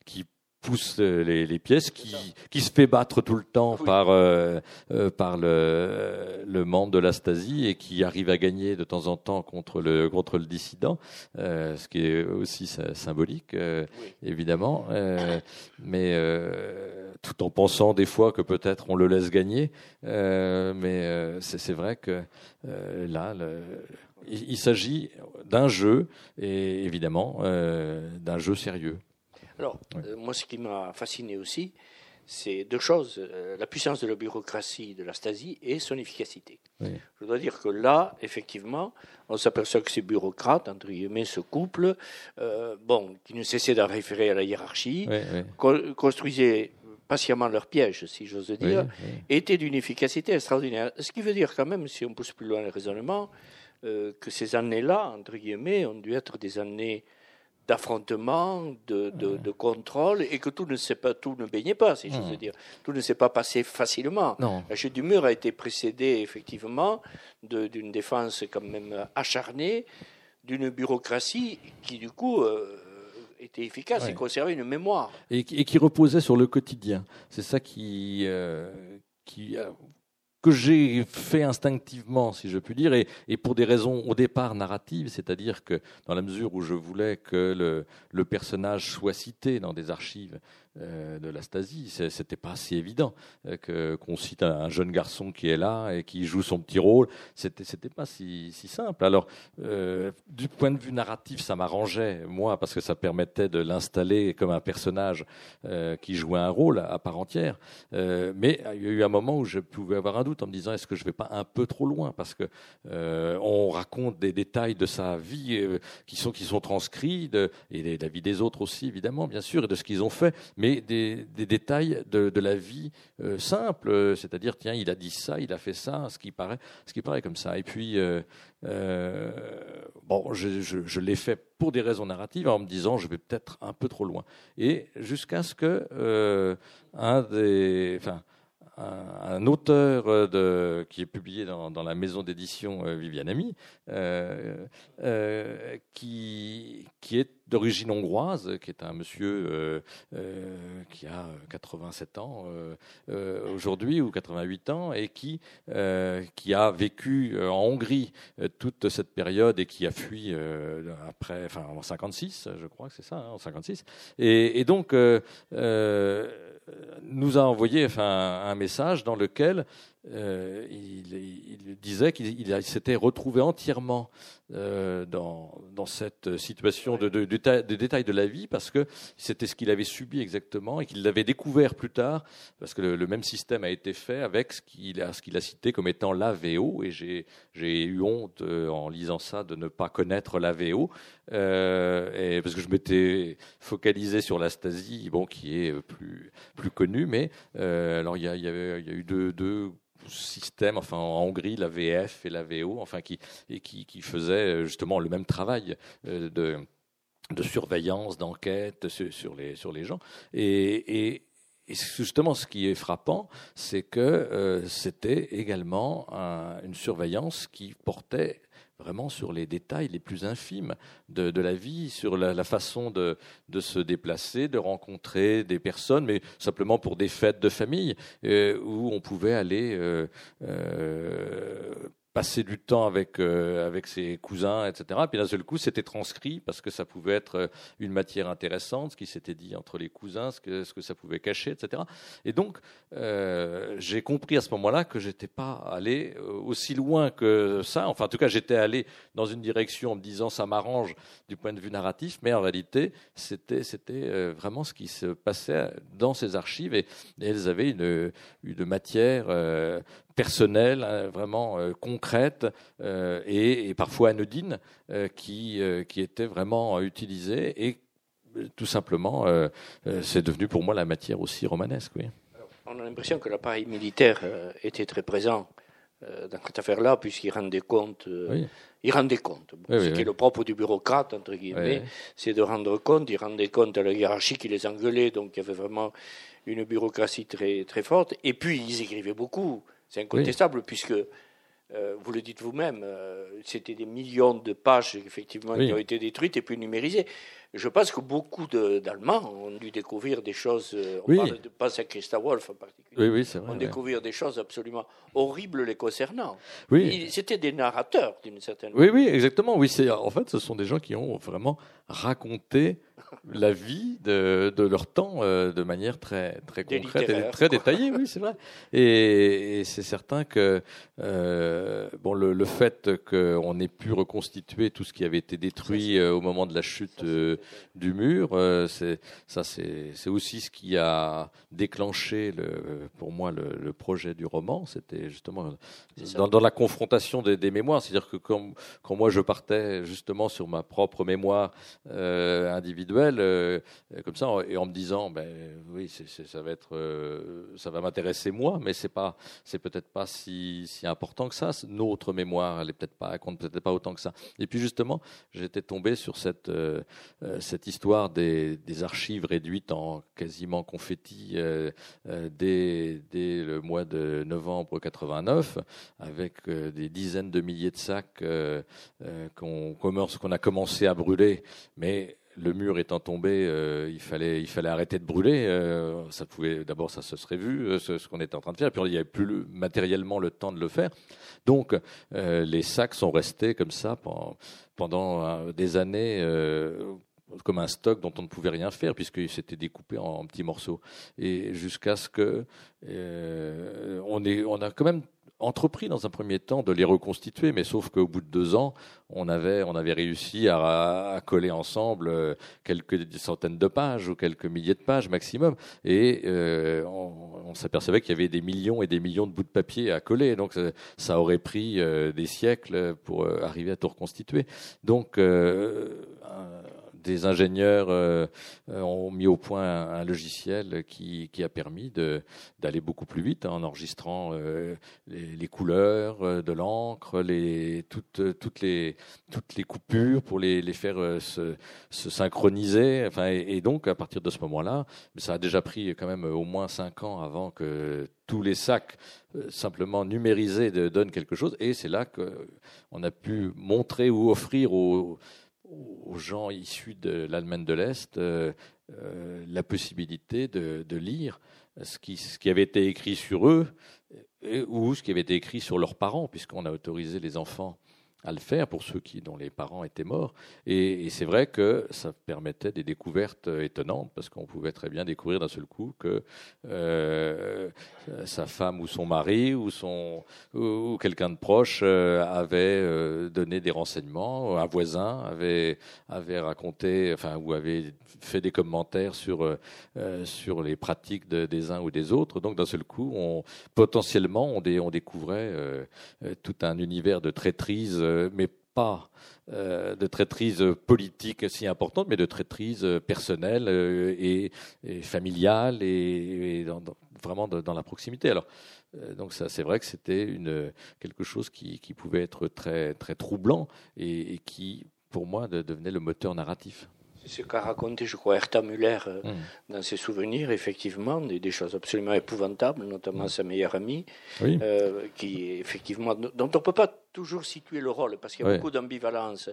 qui pousse les, les, pièces, qui, qui se fait battre tout le temps par, euh, euh, par le, le membre de la Stasi et qui arrive à gagner de temps en temps contre le, contre le dissident, euh, ce qui est aussi symbolique, euh, évidemment, euh, mais tout en pensant des fois que peut-être on le laisse gagner. mais c'est vrai que là, le, il, il s'agit d'un jeu et évidemment d'un jeu sérieux. Alors, euh, moi, ce qui m'a fasciné aussi, c'est deux choses euh, la puissance de la bureaucratie de la Stasi et son efficacité. Je dois dire que là, effectivement, on s'aperçoit que ces bureaucrates, entre guillemets, ce couple, euh, bon, qui ne cessaient d'en référer à la hiérarchie, construisaient patiemment leur piège, si j'ose dire, étaient d'une efficacité extraordinaire. Ce qui veut dire quand même, si on pousse plus loin le raisonnement, que ces années-là, entre guillemets, ont dû être des années d'affrontement, de, de, contrôle, et que tout ne s'est pas, tout ne baignait pas, si je veux dire. Tout ne s'est pas passé facilement. La chute du mur a été précédée effectivement d'une défense quand même acharnée, d'une bureaucratie qui du coup euh, était efficace et conservait une mémoire. Et, qui reposait sur le quotidien. C'est ça qui, euh, qui que j'ai fait instinctivement, si je puis dire, et, pour des raisons au départ narratives, c'est-à-dire que dans la mesure où je voulais que le, personnage soit cité dans des archives de la Stasi. C'était pas si évident euh, que qu'on cite un, jeune garçon qui est là et qui joue son petit rôle. C'était c'était pas si, si simple. Alors euh, du point de vue narratif, ça m'arrangeait moi parce que ça permettait de l'installer comme un personnage qui jouait un rôle à part entière. mais il y a eu un moment où je pouvais avoir un doute en me disant est-ce que je vais pas un peu trop loin? Parce que on raconte des détails de sa vie qui sont qui sont transcrits et de la vie des autres aussi évidemment bien sûr et de ce qu'ils ont fait des, détails de, la vie euh, simple, c'est-à-dire tiens, il a dit ça, il a fait ça, ce qui paraît, comme ça. Et puis euh, euh, bon, je, l'ai fait pour des raisons narratives en me disant je vais peut-être un peu trop loin. Et jusqu'à ce que un auteur qui est publié dans, la maison d'édition euh, Viviane Ami, euh, qui est d'origine hongroise, qui est un monsieur euh, euh, qui a 87 ans aujourd'hui ou 88 ans et qui a vécu en Hongrie toute cette période et qui a fui après, enfin en 56, je crois que c'est ça, hein, en 56. Et, et donc nous a envoyé un message dans lequel euh, il, disait qu'il s'était retrouvé entièrement euh, dans, cette situation de, de, de, détails de la vie parce que c'était ce qu'il avait subi exactement et qu'il l'avait découvert plus tard parce que le, même système a été fait avec ce qu'il a, cité comme étant l'AVO et j'ai eu honte euh, en lisant ça de ne pas connaître l'AVO euh, parce que je m'étais focalisé sur la Stasi bon qui est plus plus connue mais alors il y, a, eu deux système, enfin en Hongrie, la VF et la VO, enfin qui, et qui, qui faisaient euh, justement le même travail euh, de, de surveillance, d'enquête sur les, sur les gens. Et, justement, ce qui est frappant, c'est que euh, c'était également une surveillance qui portait vraiment sur les détails les plus infimes de, la vie, sur la, façon de, de, se déplacer, de rencontrer des personnes, mais simplement pour des fêtes de famille, euh, où on pouvait aller euh, euh, passer du temps avec euh, avec ses cousins, etc. Puis d'un seul coup, c'était transcrit parce que ça pouvait être euh, une matière intéressante, ce qui s'était dit entre les cousins, ce que ce que ça pouvait cacher, etc. Et donc, euh, j'ai compris à ce moment-là que j'étais pas allé aussi loin que ça. Enfin, en tout cas, j'étais allé dans une direction en me disant ça m'arrange du point de vue narratif, mais en réalité, c'était c'était vraiment ce qui se passait dans ces archives et, et elles avaient une une matière personnelle, hein, vraiment euh, concrète euh, et, parfois anodine, euh, qui, qui était vraiment utilisée et tout simplement, c'est devenu pour moi la matière aussi romanesque. Oui. On a l'impression que l'appareil militaire était très présent dans cette affaire-là, puisqu'il rendait compte. Il rendait compte. ce qui est le propre du bureaucrate, entre guillemets, c'est de rendre compte. Il rendait compte à la hiérarchie qui les engueulait, donc il y avait vraiment une bureaucratie très, très forte. Et puis, ils écrivaient beaucoup, c'est incontestable, puisque, euh, vous le dites vous-même, euh, c'était des millions de pages, effectivement, qui ont été détruites et puis numérisées. Je pense que beaucoup d'Allemands ont dû découvrir des choses. Euh, on parle de pas à Christa Wolf en particulier. Oui, oui, c'est vrai. Ont découvert des choses absolument horribles les concernant. Oui. C'était des narrateurs d'une certaine manière. Oui, oui, exactement. Oui, en fait, ce sont des gens qui ont vraiment raconté la vie de, de leur temps euh, de manière très, très concrète et très détaillée. Oui, c'est vrai. Et, c'est certain que euh, bon, le, le fait qu'on ait pu reconstituer tout ce qui avait été détruit euh, au moment de la chute du mur, c'est ça, c'est aussi ce qui a déclenché le, pour moi le, le projet du roman. C'était justement dans, dans, la confrontation des, des mémoires. C'est-à-dire que quand, quand moi je partais justement sur ma propre mémoire individuelle euh, comme ça, et en me disant, ben oui, ça va être, euh, ça va m'intéresser moi, mais c'est pas, c'est peut-être pas si, si, important que ça. Notre mémoire, elle est peut-être pas, compte peut-être pas autant que ça. Et puis justement, j'étais tombé sur cette, euh, cette histoire des, archives réduites en quasiment confetti dès, dès, le mois de novembre 89, avec des dizaines de milliers de sacs qu'on qu'on a commencé à brûler, mais le mur étant tombé, euh, il fallait il fallait arrêter de brûler. Euh, d'abord ça se serait vu euh, ce, qu'on était en train de faire. Et puis il n'y avait plus matériellement le temps de le faire. Donc les sacs sont restés comme ça pendant des années. Comme un stock dont on ne pouvait rien faire puisqu'il s'était découpé en, petits morceaux. Et jusqu'à ce que on, est, on a quand même entrepris dans un premier temps de les reconstituer, mais sauf qu'au bout de deux ans, on avait, on avait réussi à, coller ensemble euh, quelques centaines de pages ou quelques milliers de pages maximum, et euh, on, s'apercevait qu'il y avait des millions et des millions de bouts de papier à coller, donc ça, ça aurait pris euh, des siècles pour euh, arriver à tout reconstituer. Donc des ingénieurs euh, euh, ont mis au point un, logiciel qui, qui, a permis d'aller beaucoup plus vite hein, en enregistrant euh, les, couleurs de l'encre, toutes, toutes, les, toutes les coupures pour les, les faire se, se, synchroniser. Enfin, et, donc, à partir de ce moment-là, ça a déjà pris quand même au moins cinq ans avant que tous les sacs simplement numérisés donnent quelque chose. Et c'est là qu'on a pu montrer ou offrir aux aux gens issus de l'Allemagne de l'Est euh, euh, la possibilité de, lire ce qui, ce qui, avait été écrit sur eux ou ce qui avait été écrit sur leurs parents, puisqu'on a autorisé les enfants à le faire pour ceux qui, dont les parents étaient morts. Et, c'est vrai que ça permettait des découvertes étonnantes parce qu'on pouvait très bien découvrir d'un seul coup que euh, sa femme ou son mari ou, son, ou, quelqu'un de proche euh, avait euh, donné des renseignements, un voisin avait, avait raconté, enfin, ou avait fait des commentaires sur, sur les pratiques des uns ou des autres. Donc d'un seul coup, on, potentiellement, on, découvrait tout un univers de traîtrise euh, mais pas euh, de traîtrise politique si importante, mais de traîtrise personnelle euh, et, familiale et, vraiment dans la proximité. Alors, donc ça, c'est vrai que c'était quelque chose qui, pouvait être très très troublant et, qui, pour moi, devenait le moteur narratif. C'est ce qu'a raconté, je crois, Hertha Müller euh, hmm. dans ses souvenirs, effectivement, des, choses absolument épouvantables, notamment hmm. sa meilleure amie, euh, qui, effectivement, dont on ne peut pas toujours situer le rôle, parce qu'il y a beaucoup d'ambivalence.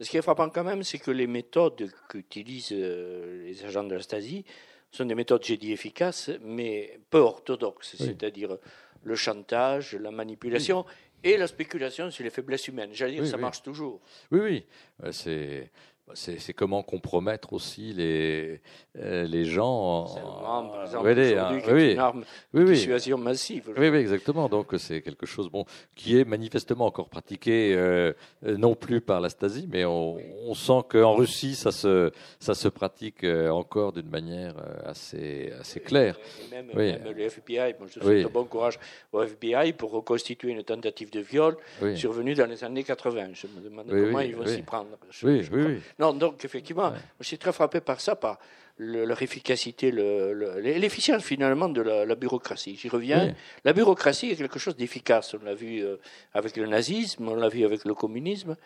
Ce qui est frappant quand même, c'est que les méthodes qu'utilisent euh, les agents de la Stasi sont des méthodes, j'ai dit, efficaces, mais peu orthodoxes, c'est-à-dire le chantage, la manipulation et la spéculation sur les faiblesses humaines. J'allais dire, ça marche toujours. Oui, oui. C'est c'est comment compromettre aussi les, euh, les gens. C'est une arme dissuasion massive. Oui, oui, exactement. Donc c'est quelque chose bon, qui est manifestement encore pratiqué, euh, non plus par la Stasi, mais on, on sent qu'en Russie, ça se, ça se pratique euh, encore d'une manière assez, assez claire. même, le FBI, moi je souhaite bon courage au FBI pour reconstituer une tentative de viol survenue dans les années 80. Je me demande comment ils vont s'y prendre. oui, oui, oui. Non, donc effectivement, je suis très frappé par ça, par leur efficacité, l'efficience finalement de la, bureaucratie. J'y reviens. La bureaucratie est quelque chose d'efficace. On l'a vu euh, avec le nazisme, on l'a vu avec le communisme.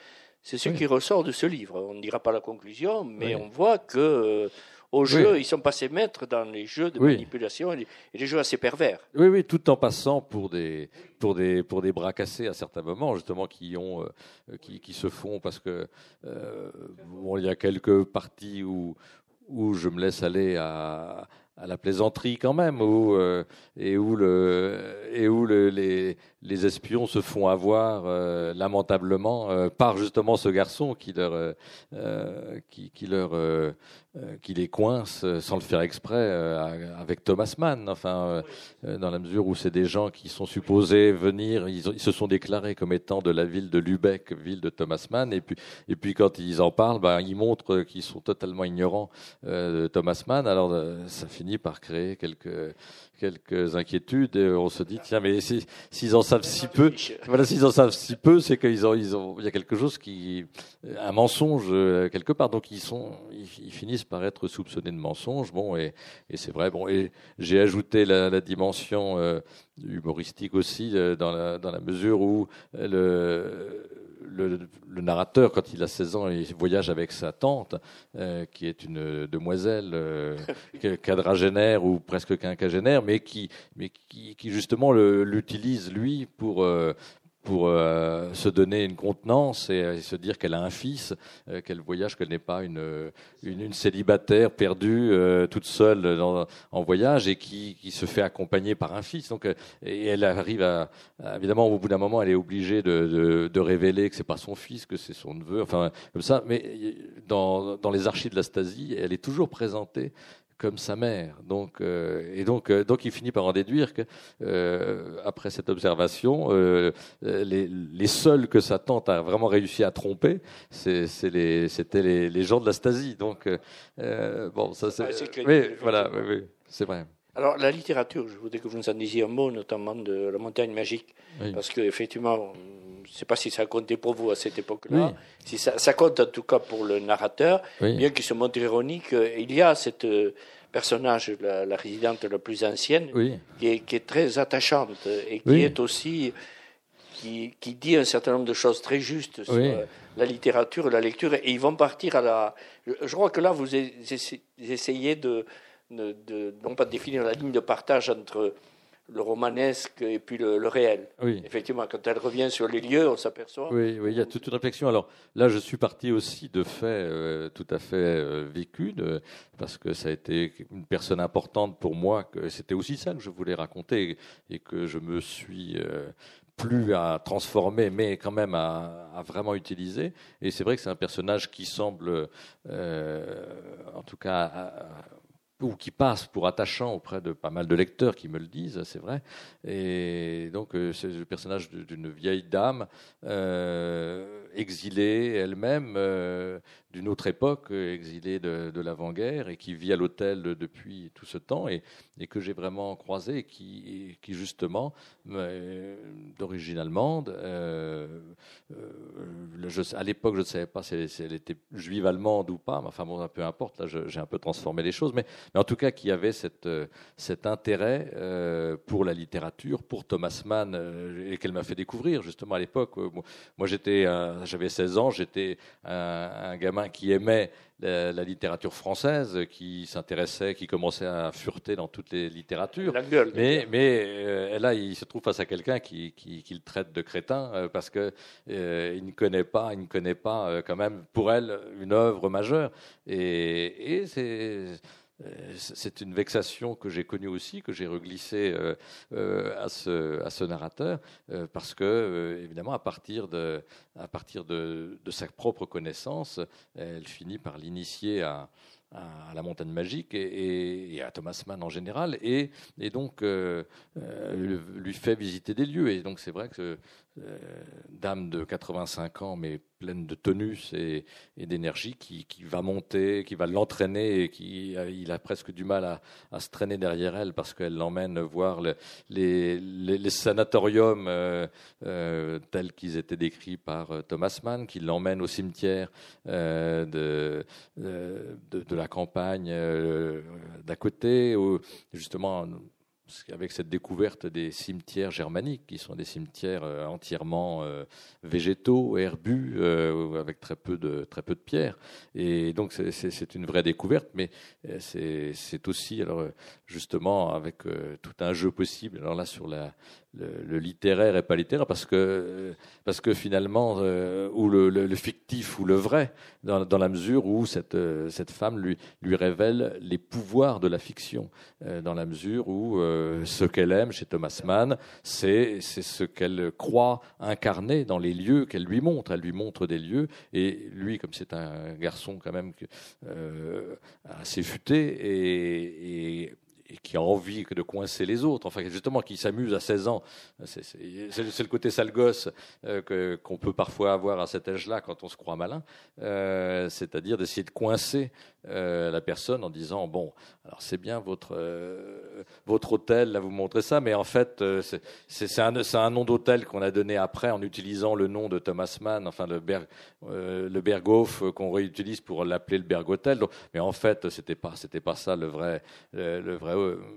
C'est ce qui ressort de ce livre. On ne dira pas la conclusion, mais on voit que euh, au jeu, ils sont passés maîtres dans les jeux de manipulation et les, jeux assez pervers. Oui, oui, tout en passant pour des, pour des, pour des bras cassés à certains moments, justement, qui, ont, euh, qui, qui, se font parce que bon, il y a quelques parties où, où je me laisse aller à, à la plaisanterie quand même, où, euh, et où, le, et où le, les, les, espions se font avoir euh, lamentablement euh, par justement ce garçon qui leur, qui, qui, leur, qui les coince sans le faire exprès avec Thomas Mann. Enfin, dans la mesure où c'est des gens qui sont supposés venir, ils, se sont déclarés comme étant de la ville de Lubeck, ville de Thomas Mann, et puis, et puis quand ils en parlent, ben, ils montrent qu'ils sont totalement ignorants de Thomas Mann. Alors ça finit par créer quelques, quelques inquiétudes et on se dit tiens mais s'ils en savent si peu voilà s'ils en savent si peu c'est qu'ils ont ils ont il y a quelque chose qui un mensonge euh, quelque part. Donc ils sont ils, finissent par être soupçonnés de mensonge. Bon et, et c'est vrai. Bon et j'ai ajouté la, dimension euh, humoristique aussi euh, dans dans la mesure où le le, narrateur, quand il a 16 ans, il voyage avec sa tante, euh, qui est une demoiselle euh, [LAUGHS] quadragénaire ou presque quinquagénaire, mais qui, mais qui, qui justement l'utilise lui pour euh, pour euh, se donner une contenance et, se dire qu'elle a un fils, euh, qu'elle voyage, qu'elle n'est pas une, célibataire perdue euh, toute seule en voyage et qui, se fait accompagner par un fils. Donc, elle arrive évidemment, au bout d'un moment, elle est obligée de révéler que c'est pas son fils, que c'est son neveu, enfin comme ça. Mais dans, dans les archives de la Stasi, elle est toujours présentée comme sa mère. Donc, euh, et donc, euh, donc, il finit par en déduire que, euh, après cette observation, les, les, seuls que sa tante a vraiment réussi à tromper, c'était les, les, gens de la Stasi. Donc, bon, ça c'est. Ah, oui, voilà, oui, c'est vrai. Alors, la littérature, je voudrais que vous nous en disiez un mot, notamment de La montagne magique, parce qu'effectivement, ne sais pas si ça comptait pour vous à cette époque-là, si ça, ça, compte en tout cas pour le narrateur, bien qu'il se montre ironique, il y a cette euh, personnage, la, résidente la plus ancienne, qui, est, qui, est, très attachante et qui est aussi qui, qui, dit un certain nombre de choses très justes sur euh, la littérature, la lecture, et ils vont partir à la. Je crois que là, vous essayez de, de, de non pas de définir la ligne de partage entre le romanesque et puis le, réel. Oui. Effectivement, quand elle revient sur les lieux, on s'aperçoit. Oui, oui, il y a toute une réflexion. Alors là, je suis parti aussi de faits euh, tout à fait euh, vécus, parce que ça a été une personne importante pour moi. Que c'était aussi ça que je voulais raconter et que je me suis euh, plus à transformer, mais quand même à, à vraiment utiliser. Et c'est vrai que c'est un personnage qui semble, en tout cas ou qui passe pour attachant auprès de pas mal de lecteurs qui me le disent, c'est vrai. Et donc, euh, c'est le personnage d'une vieille dame euh, exilée elle-même euh, d'une autre époque, exilée de, de l'avant-guerre et qui vit à l'hôtel depuis tout ce temps et, que j'ai vraiment croisé et qui, justement, d'origine allemande, je, à l'époque, je ne savais pas si elle, était juive allemande ou pas, mais enfin bon, peu importe, là j'ai un peu transformé les choses, mais en tout cas qui avait euh, cet intérêt euh, pour la littérature, pour Thomas Mann, euh, et qu'elle m'a fait découvrir justement à l'époque. Moi, j'avais 16 ans, j'étais un, gamin qui aimait la, littérature française, qui s'intéressait, qui commençait à fureter dans toutes les littératures. La gueule, mais, mais là, il se trouve face à quelqu'un qui, qui, qui, le traite de crétin parce que il ne connaît pas, il ne connaît pas quand même pour elle une œuvre majeure. Et, et c'est euh, c'est une vexation que j'ai connue aussi, que j'ai reglissée euh, euh, à, ce, narrateur, parce que, évidemment, à partir, de, sa propre connaissance, elle finit par l'initier à, la montagne magique et, à Thomas Mann en général, et, donc euh, euh, lui fait visiter des lieux. Et donc c'est vrai que euh, dame de 85 ans, mais pleine de tonus et, d'énergie, qui, va monter, qui va l'entraîner et qui il a presque du mal à, se traîner derrière elle parce qu'elle l'emmène voir les, sanatoriums tels qu'ils étaient décrits par Thomas Mann, qui l'emmène au cimetière de, de, la campagne euh, d'à côté, où justement avec cette découverte des cimetières germaniques, qui sont des cimetières euh, entièrement euh, végétaux, herbus, avec très peu de très peu de pierres. Et donc c'est une vraie découverte, mais c'est aussi alors justement avec tout un jeu possible. Alors là sur le, littéraire et pas littéraire parce que parce que finalement euh, ou le, fictif ou le vrai dans, la mesure où cette euh, cette femme lui révèle les pouvoirs de la fiction euh, dans la mesure où ce qu'elle aime chez Thomas Mann c'est ce qu'elle croit incarner dans les lieux qu'elle lui montre elle lui montre des lieux et lui comme c'est un garçon quand même assez futé et, qui a envie de coincer les autres, enfin justement qui s'amuse à 16 ans. C'est le côté sale gosse euh, qu'on peut parfois avoir à cet âge-là quand on se croit malin, euh, c'est-à-dire d'essayer de coincer euh, la personne en disant bon, alors c'est bien votre euh, votre hôtel, là vous montrez ça, mais en fait euh, c'est un, un nom d'hôtel qu'on a donné après en utilisant le nom de Thomas Mann, enfin le Berg le Berghof qu'on réutilise pour l'appeler le Berg Hotel. mais en fait c'était pas c'était pas ça le vrai le vrai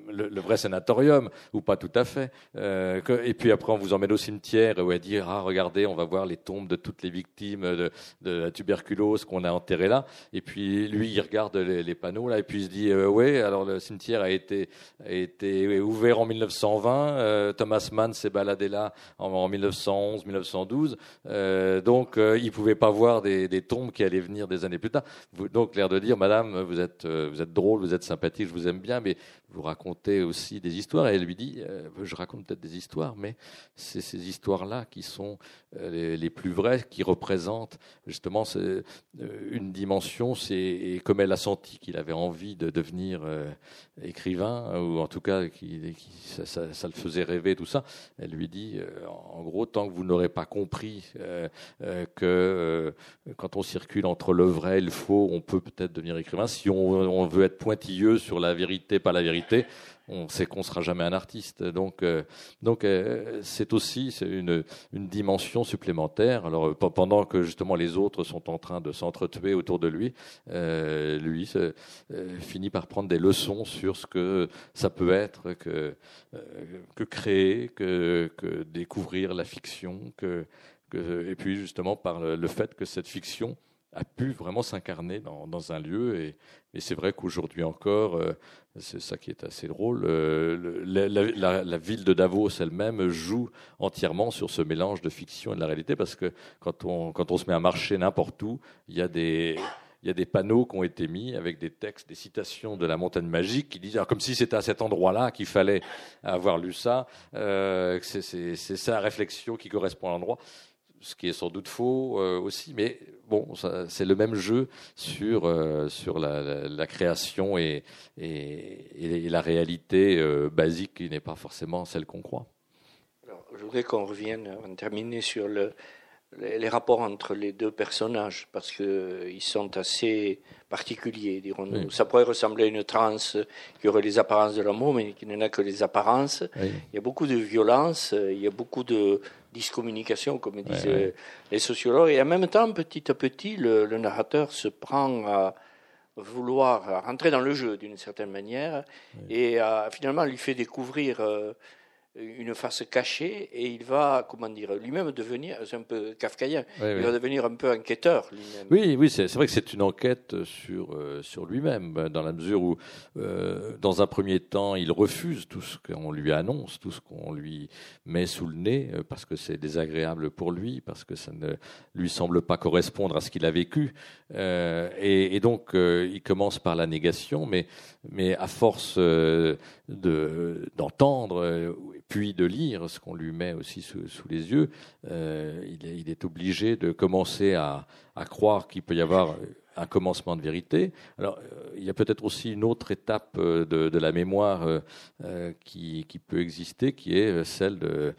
le, vrai sanatorium ou pas tout à fait. et puis après on vous emmène au cimetière où elle dit ah regardez on va voir les tombes de toutes les victimes de, de la tuberculose qu'on a enterrées là. Et puis lui il regarde les, panneaux là et puis il se dit euh, oui alors le cimetière a été a été ouvert en 1920 euh, Thomas Mann s'est baladé là en, 1911 1912 euh, donc il pouvait pas voir des, des, tombes qui allaient venir des années plus tard. Donc l'air de dire madame vous êtes vous êtes drôle vous êtes sympathique je vous aime bien mais vous racontez aussi des histoires et elle lui dit je raconte peut-être des histoires mais c'est ces histoires là qui sont les, les, plus vraies qui représentent justement une dimension c'est comme elle a senti qu'il avait envie de devenir euh, écrivain, ou en tout cas, qui, ça, le faisait rêver, tout ça, elle lui dit, euh, en gros, tant que vous n'aurez pas compris euh, que quand on circule entre le vrai et le faux, on peut peut-être devenir écrivain. Si on veut être pointilleux sur la vérité, pas la vérité, on sait qu'on sera jamais un artiste. Donc, euh, donc euh, c'est aussi une, une dimension supplémentaire. Alors, euh, pendant que justement les autres sont en train de s'entretuer autour de lui, lui finit par prendre des leçons sur ce que ça peut être que, que créer, que, que découvrir la fiction, que, et puis justement par le fait que cette fiction a pu vraiment s'incarner dans, dans, un lieu. Et, et c'est vrai qu'aujourd'hui encore, euh, c'est ça qui est assez drôle, euh, la, la, ville de Davos elle-même joue entièrement sur ce mélange de fiction et de la réalité, parce que quand on, quand on se met à marcher n'importe où, il y a des... Il y a des panneaux qui ont été mis avec des textes, des citations de la montagne magique qui disent, comme si c'était à cet endroit-là qu'il fallait avoir lu ça, euh, c'est la réflexion qui correspond à l'endroit ce qui est sans doute faux euh, aussi, mais bon, c'est le même jeu sur, euh, sur la, la, création et, et, et, la réalité euh, basique qui n'est pas forcément celle qu'on croit. Alors, je voudrais qu'on revienne, en terminer sur le, les, rapports entre les deux personnages, parce qu'ils sont assez particuliers, dirons-nous. Ça pourrait ressembler à une transe qui aurait les apparences de l'amour, mais qui n'en a que les apparences. Il y a beaucoup de violence, il y a beaucoup de discommunication, comme disent les sociologues, et en même temps, petit à petit, le, narrateur se prend à vouloir rentrer dans le jeu d'une certaine manière, et finalement lui fait découvrir... Euh, une face cachée et il va, comment dire, lui-même devenir, c'est un peu kafkaïen, il va devenir un peu enquêteur lui-même. Oui, oui, c'est vrai que c'est une enquête sur, euh, sur lui-même, dans la mesure où, euh, dans un premier temps, il refuse tout ce qu'on lui annonce, tout ce qu'on lui met sous le nez, euh, parce que c'est désagréable pour lui, parce que ça ne lui semble pas correspondre à ce qu'il a vécu. Et, et, donc, il commence par la négation, mais, mais à force d'entendre, puis de lire ce qu'on lui met aussi sous, les yeux, euh, il, est, obligé de commencer à croire qu'il peut y avoir un commencement de vérité. Alors, euh, il y a peut-être aussi une autre étape euh, de, la mémoire euh, qui, peut exister, qui est celle de,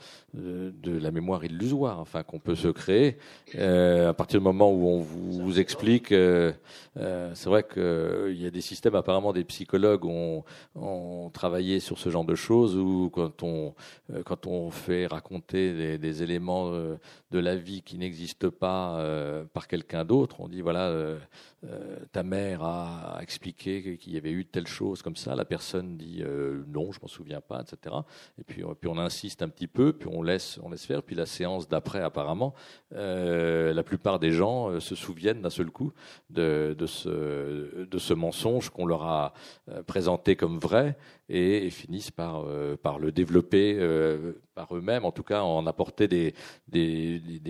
la mémoire illusoire, enfin qu'on peut se créer à partir du moment où on vous, explique. c'est vrai qu'il y a des systèmes, apparemment, des psychologues ont, travaillé sur ce genre de choses, où quand on, fait raconter des, des éléments de la vie qui n'existent pas par quelqu'un d'autre, on dit voilà ta mère a expliqué qu'il y avait eu telle chose comme ça, la personne dit euh, non, je m'en souviens pas, etc. Et puis, puis on insiste un petit peu, puis on laisse, faire. Puis la séance d'après, apparemment, euh, la plupart des gens se souviennent d'un seul coup de ce mensonge qu'on leur a présenté comme vrai et, finissent par, par le développer par eux-mêmes, en tout cas en apporter des,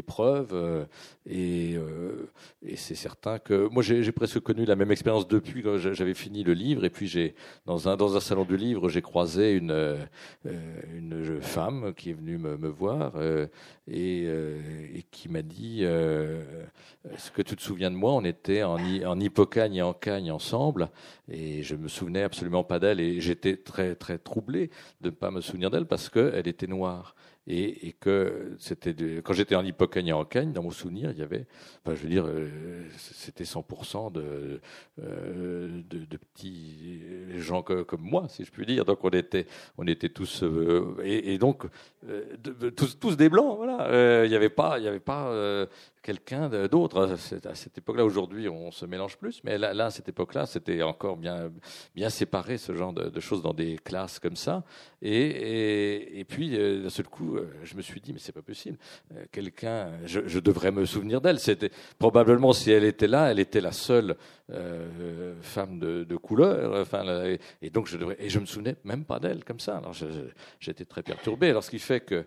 preuves. et, et c'est certain que moi j'ai presque connu la même expérience depuis quand j'avais fini le livre. Et puis, dans un, dans un salon du livre, j'ai croisé une, euh, une femme qui est venue me, voir euh, et, euh, et, qui m'a dit Est-ce que tu te souviens de moi? On était en, en Hippocagne et en Cagne ensemble. Et je me souvenais absolument pas d'elle. Et j'étais très, très troublé de ne pas me souvenir d'elle parce qu'elle était noire et, que c'était quand j'étais en Hippocagne en Cagne, dans mon souvenir, il y avait, enfin, je veux dire, euh, c'était 100% de, euh, de, de, petits gens comme moi, si je puis dire. Donc on était, on était tous, euh, et, donc tous, tous, des blancs, voilà. Il n'y avait pas, il y avait pas quelqu'un d'autre. À cette époque-là, aujourd'hui, on se mélange plus, mais là, à cette époque-là, c'était encore bien, séparé ce genre de, choses dans des classes comme ça. Et, puis, d'un seul coup, euh, je me suis dit, mais c'est pas possible. Euh, quelqu'un, je, devrais me souvenir d'elle. Probablement si elle était là, elle était la seule euh, femme de, couleur. Et, donc je devrais, et je me souvenais même pas d'elle comme ça. Alors j'étais très perturbé. Alors ce qui fait que,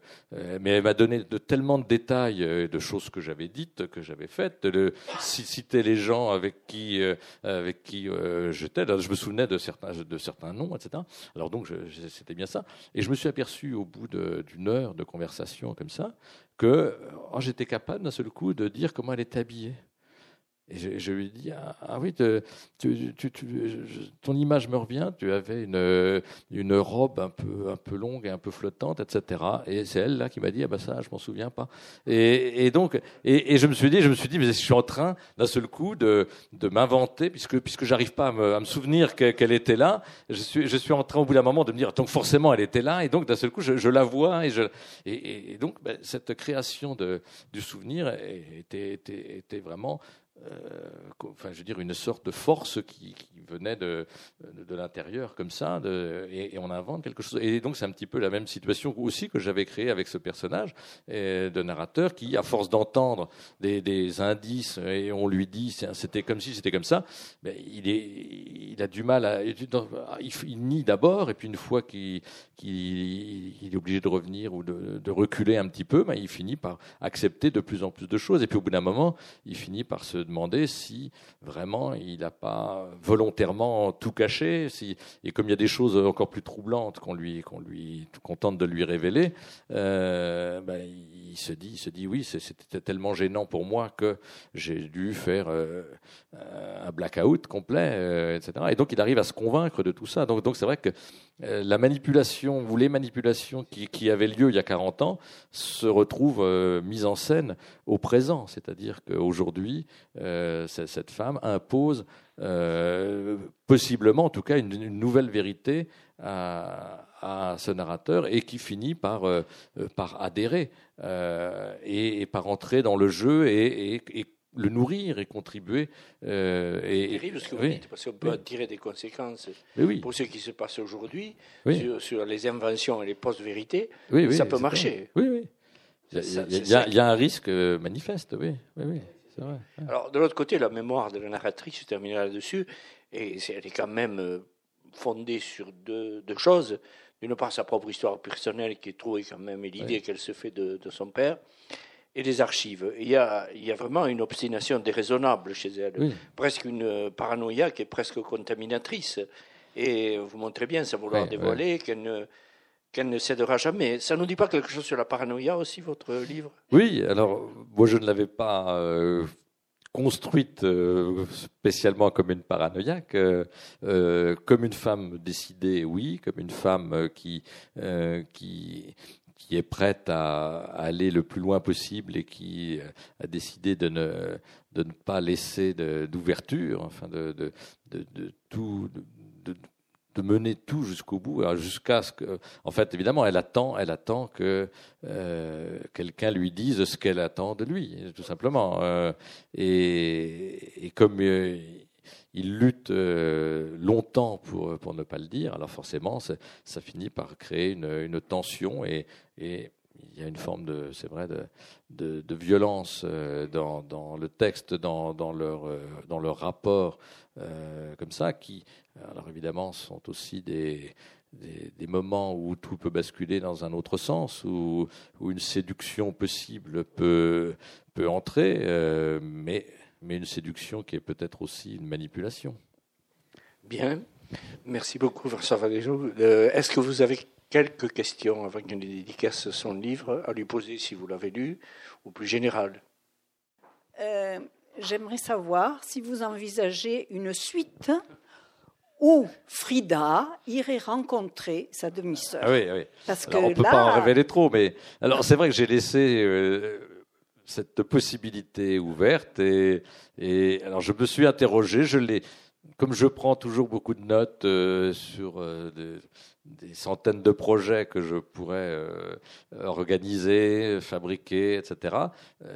mais elle m'a donné de tellement de détails, de choses que j'avais que j'avais faites, de citer les gens avec qui, avec qui j'étais. Je me souvenais de certains, de certains noms, etc. Alors donc c'était bien ça. Et je me suis aperçu au bout d'une heure de conversation comme ça, que oh, j'étais capable d'un seul coup de dire comment elle était habillée. Et je, lui dit ah, ah oui, ton image me revient. Tu avais une, une robe un peu, un peu longue et un peu flottante, etc. Et c'est elle là qui m'a dit ah bah ça, je m'en souviens pas. Et, et donc, et, je me suis dit, je me suis dit, mais je suis en train d'un seul coup de, de m'inventer, puisque puisque j'arrive pas à me, souvenir qu'elle était là. Je suis, je suis en train au bout d'un moment de me dire donc forcément elle était là. Et donc d'un seul coup, je, la vois et et, donc ben, cette création de, du souvenir était, était, était vraiment euh, enfin, je veux dire, une sorte de force qui, venait de, de, l'intérieur, comme ça, et, on invente quelque chose. Et donc, c'est un petit peu la même situation aussi que j'avais créée avec ce personnage de narrateur qui, à force d'entendre des, indices, et on lui dit c'était comme si c'était comme ça, mais il, est, il a du mal à. Il, nie d'abord, et puis une fois qu'il est obligé de revenir ou de, reculer un petit peu, ben, il finit par accepter de plus en plus de choses. Et puis, au bout d'un moment, il finit par se demander si vraiment il n'a pas volontairement tout caché, si, et comme il y a des choses encore plus troublantes qu'on lui, qu'on lui, tente de lui révéler, euh, ben, il se dit, il se dit oui, c'était tellement gênant pour moi que j'ai dû faire euh, un blackout complet, euh, etc. Et donc il arrive à se convaincre de tout ça. Donc, c'est vrai que euh, la manipulation ou les manipulations qui, avaient lieu il y a 40 ans se retrouvent euh, mises en scène au présent. C'est-à-dire qu'aujourd'hui, euh, cette femme impose possiblement, en tout cas, une, nouvelle vérité à, à, ce narrateur et qui finit par, par adhérer et, par entrer dans le jeu et, et le nourrir et contribuer. Euh, et, c'est terrible ce que vous dites, parce qu'on peut en tirer des conséquences pour ce qui se passe aujourd'hui, sur, les inventions et les post-vérités, ça peut marcher. Oui, oui. Il y, a, un risque euh, manifeste, oui. oui, vrai. Alors, de l'autre côté, la mémoire de la narratrice, je terminerai là-dessus, et elle est quand même euh, fondée sur deux, choses. D'une part, sa propre histoire personnelle qui est trouvée quand même, et l'idée qu'elle se fait de, de son père et les archives. Il y, a, il y a vraiment une obstination déraisonnable chez elle, presque une paranoïa qui est presque contaminatrice. Et vous montrez bien, sans vouloir dévoiler, qu'elle ne, qu'elle ne cédera jamais. Ça ne nous dit pas quelque chose sur la paranoïa aussi, votre livre? Oui, alors moi je ne l'avais pas euh, construite spécialement comme une paranoïaque, comme une femme décidée, oui, comme une femme qui qui est prête à, aller le plus loin possible et qui a décidé de ne, de ne pas laisser d'ouverture, enfin de, de, de tout, de, mener tout jusqu'au bout, jusqu'à ce que, en fait, évidemment, elle attend, elle attend que euh, quelqu'un lui dise ce qu'elle attend de lui, tout simplement. Euh, et, comme euh, il lutte longtemps pour pour ne pas le dire, alors forcément, ça finit par créer une, une tension et, et il y a une forme de, c'est vrai, de, de, violence dans, dans, le texte, dans, dans, leur, dans leur rapport comme ça, qui, alors évidemment, sont aussi des, des, des, moments où tout peut basculer dans un autre sens, où, où une séduction possible peut, peut entrer, euh, mais, mais une séduction qui est peut-être aussi une manipulation. Bien. Merci beaucoup, Vincent Valéjo. Euh, Est-ce que vous avez quelques questions avant qu'il ne dédicace son livre à lui poser si vous l'avez lu, ou plus général euh, J'aimerais savoir si vous envisagez une suite où Frida irait rencontrer sa demi-sœur. Ah oui, oui. Parce alors, que on ne peut là... pas en révéler trop, mais alors c'est vrai que j'ai laissé euh, cette possibilité ouverte et, et alors je me suis interrogé, je l'ai comme je prends toujours beaucoup de notes euh, sur euh, des, des, centaines de projets que je pourrais euh, organiser, fabriquer, etc.,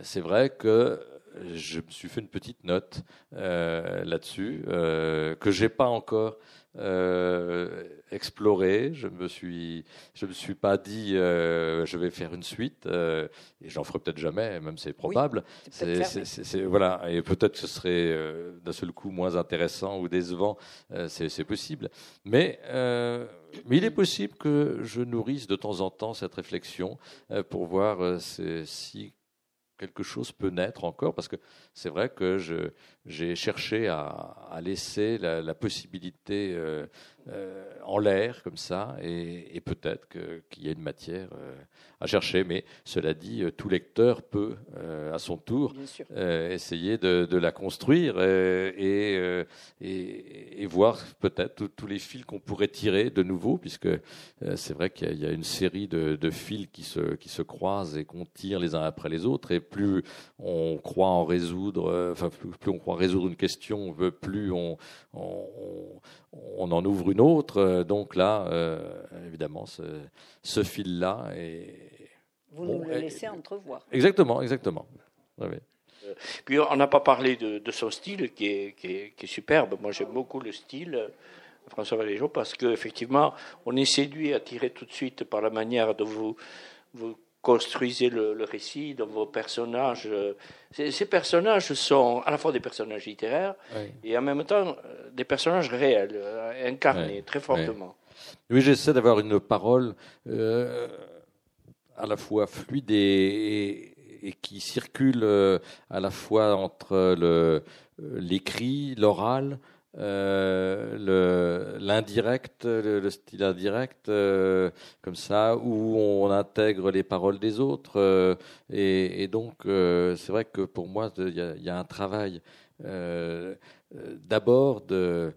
c'est vrai que je me suis fait une petite note euh, là-dessus que j'ai pas encore euh, exploré. Je me suis, je me suis pas dit, euh, je vais faire une suite, euh, et j'en ferai peut-être jamais, même c'est probable. Oui, c'est, voilà, et peut-être que ce serait euh, d'un seul coup moins intéressant ou décevant. Euh, c'est, possible, mais mais il est possible que je nourrisse de temps en temps cette réflexion pour voir si quelque chose peut naître encore, parce que c'est vrai que je, j'ai cherché à, à laisser la, la possibilité euh, euh, en l'air comme ça, et, et peut-être qu'il y a une matière euh, à chercher. Mais cela dit, tout lecteur peut, à son tour, essayer de, de, la construire et, et, et, voir peut-être tous les fils qu'on pourrait tirer de nouveau, puisque c'est vrai qu'il y a une série de, de fils qui se, qui se croisent et qu'on tire les uns après les autres, et plus on croit en résoudre, enfin plus, plus on croit résoudre une question, plus on, on, on en ouvre une autre. Donc là, euh, évidemment, ce, ce fil-là est. Vous bon, nous le laissez entrevoir. Exactement, exactement. Oui, oui. Puis on n'a pas parlé de, de, son style qui est, qui est, qui est superbe. Moi, j'aime beaucoup le style de François Valéjo parce qu'effectivement, on est séduit, attiré tout de suite par la manière dont vous, vous construisez le, le, récit, dans vos personnages. Ces, ces, personnages sont à la fois des personnages littéraires oui. et en même temps des personnages réels, euh, incarnés oui. très fortement. Oui, oui j'essaie d'avoir une parole euh, à la fois fluide et, et, et qui circule euh, à la fois entre l'écrit, l'oral, euh, l'indirect, le, le, style indirect, euh, comme ça, où on intègre les paroles des autres. Euh, et, donc, c'est vrai que pour moi, il y, a un travail d'abord de,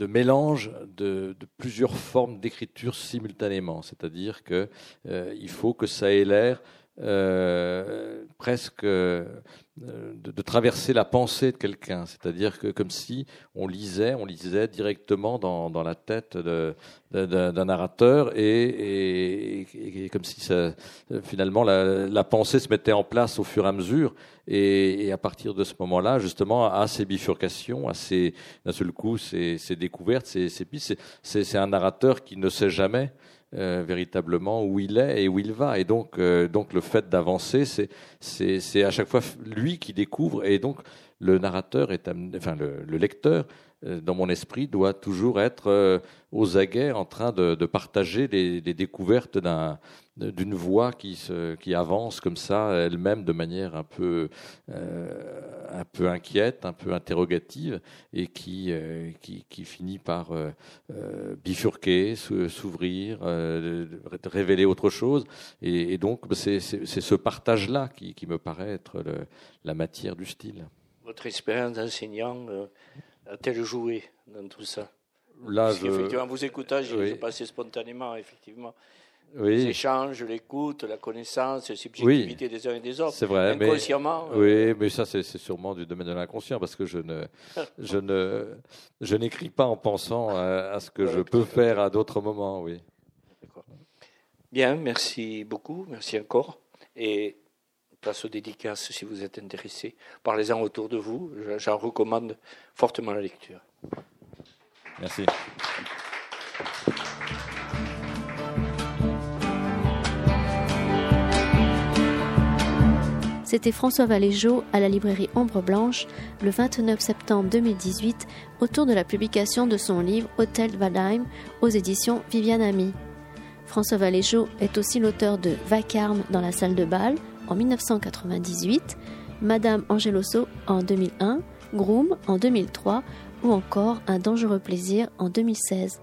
mélange de, plusieurs formes d'écriture simultanément. C'est-à-dire qu'il euh, faut que ça ait l'air euh, presque euh, de, traverser la pensée de quelqu'un, c'est-à-dire que comme si on lisait, on lisait directement dans, la tête d'un narrateur et, comme si finalement la, pensée se mettait en place au fur et à mesure. Et, à partir de ce moment-là, justement, à ces bifurcations, à ces d'un seul coup, ces, ces découvertes, ces, ces pistes, c'est un narrateur qui ne sait jamais euh, véritablement où il est et où il va. Et donc, euh, donc le fait d'avancer, c'est, à chaque fois lui qui découvre. Et donc, le narrateur est enfin le lecteur euh, dans mon esprit, doit toujours être euh, aux aguets en train de, partager les, découvertes d'une voix qui, avance comme ça elle-même de manière un peu, euh, inquiète, un peu interrogative et qui, finit par bifurquer, s'ouvrir, révéler autre chose. Et, donc c'est ce partage-là qui, me paraît être la matière du style. Votre expérience d'enseignant a-t-elle joué dans tout ça? Là, je... Effectivement, vous écoutant, j'ai passé spontanément, effectivement. Oui. Les échanges, l'écoute, la connaissance, la subjectivité des uns et des autres. C'est vrai. Inconsciemment. Mais, euh, Oui, mais ça, c'est sûrement du domaine de l'inconscient, parce que je ne, [LAUGHS] je ne, je n'écris pas en pensant à, ce que je peux faire à d'autres moments, oui. Bien, merci beaucoup, merci encore. Et place aux dédicaces si vous êtes intéressé. Parlez-en autour de vous. J'en recommande fortement la lecture. Merci. C'était François Valéjo à la librairie Ombre Blanche le 29 septembre 2018 autour de la publication de son livre Hôtel Valheim aux éditions Viviane Ami. François Valéjo est aussi l'auteur de Vacarme dans la salle de bal en 1998, Madame Angeloso en 2001, Groom en 2003 ou encore Un dangereux plaisir en 2016.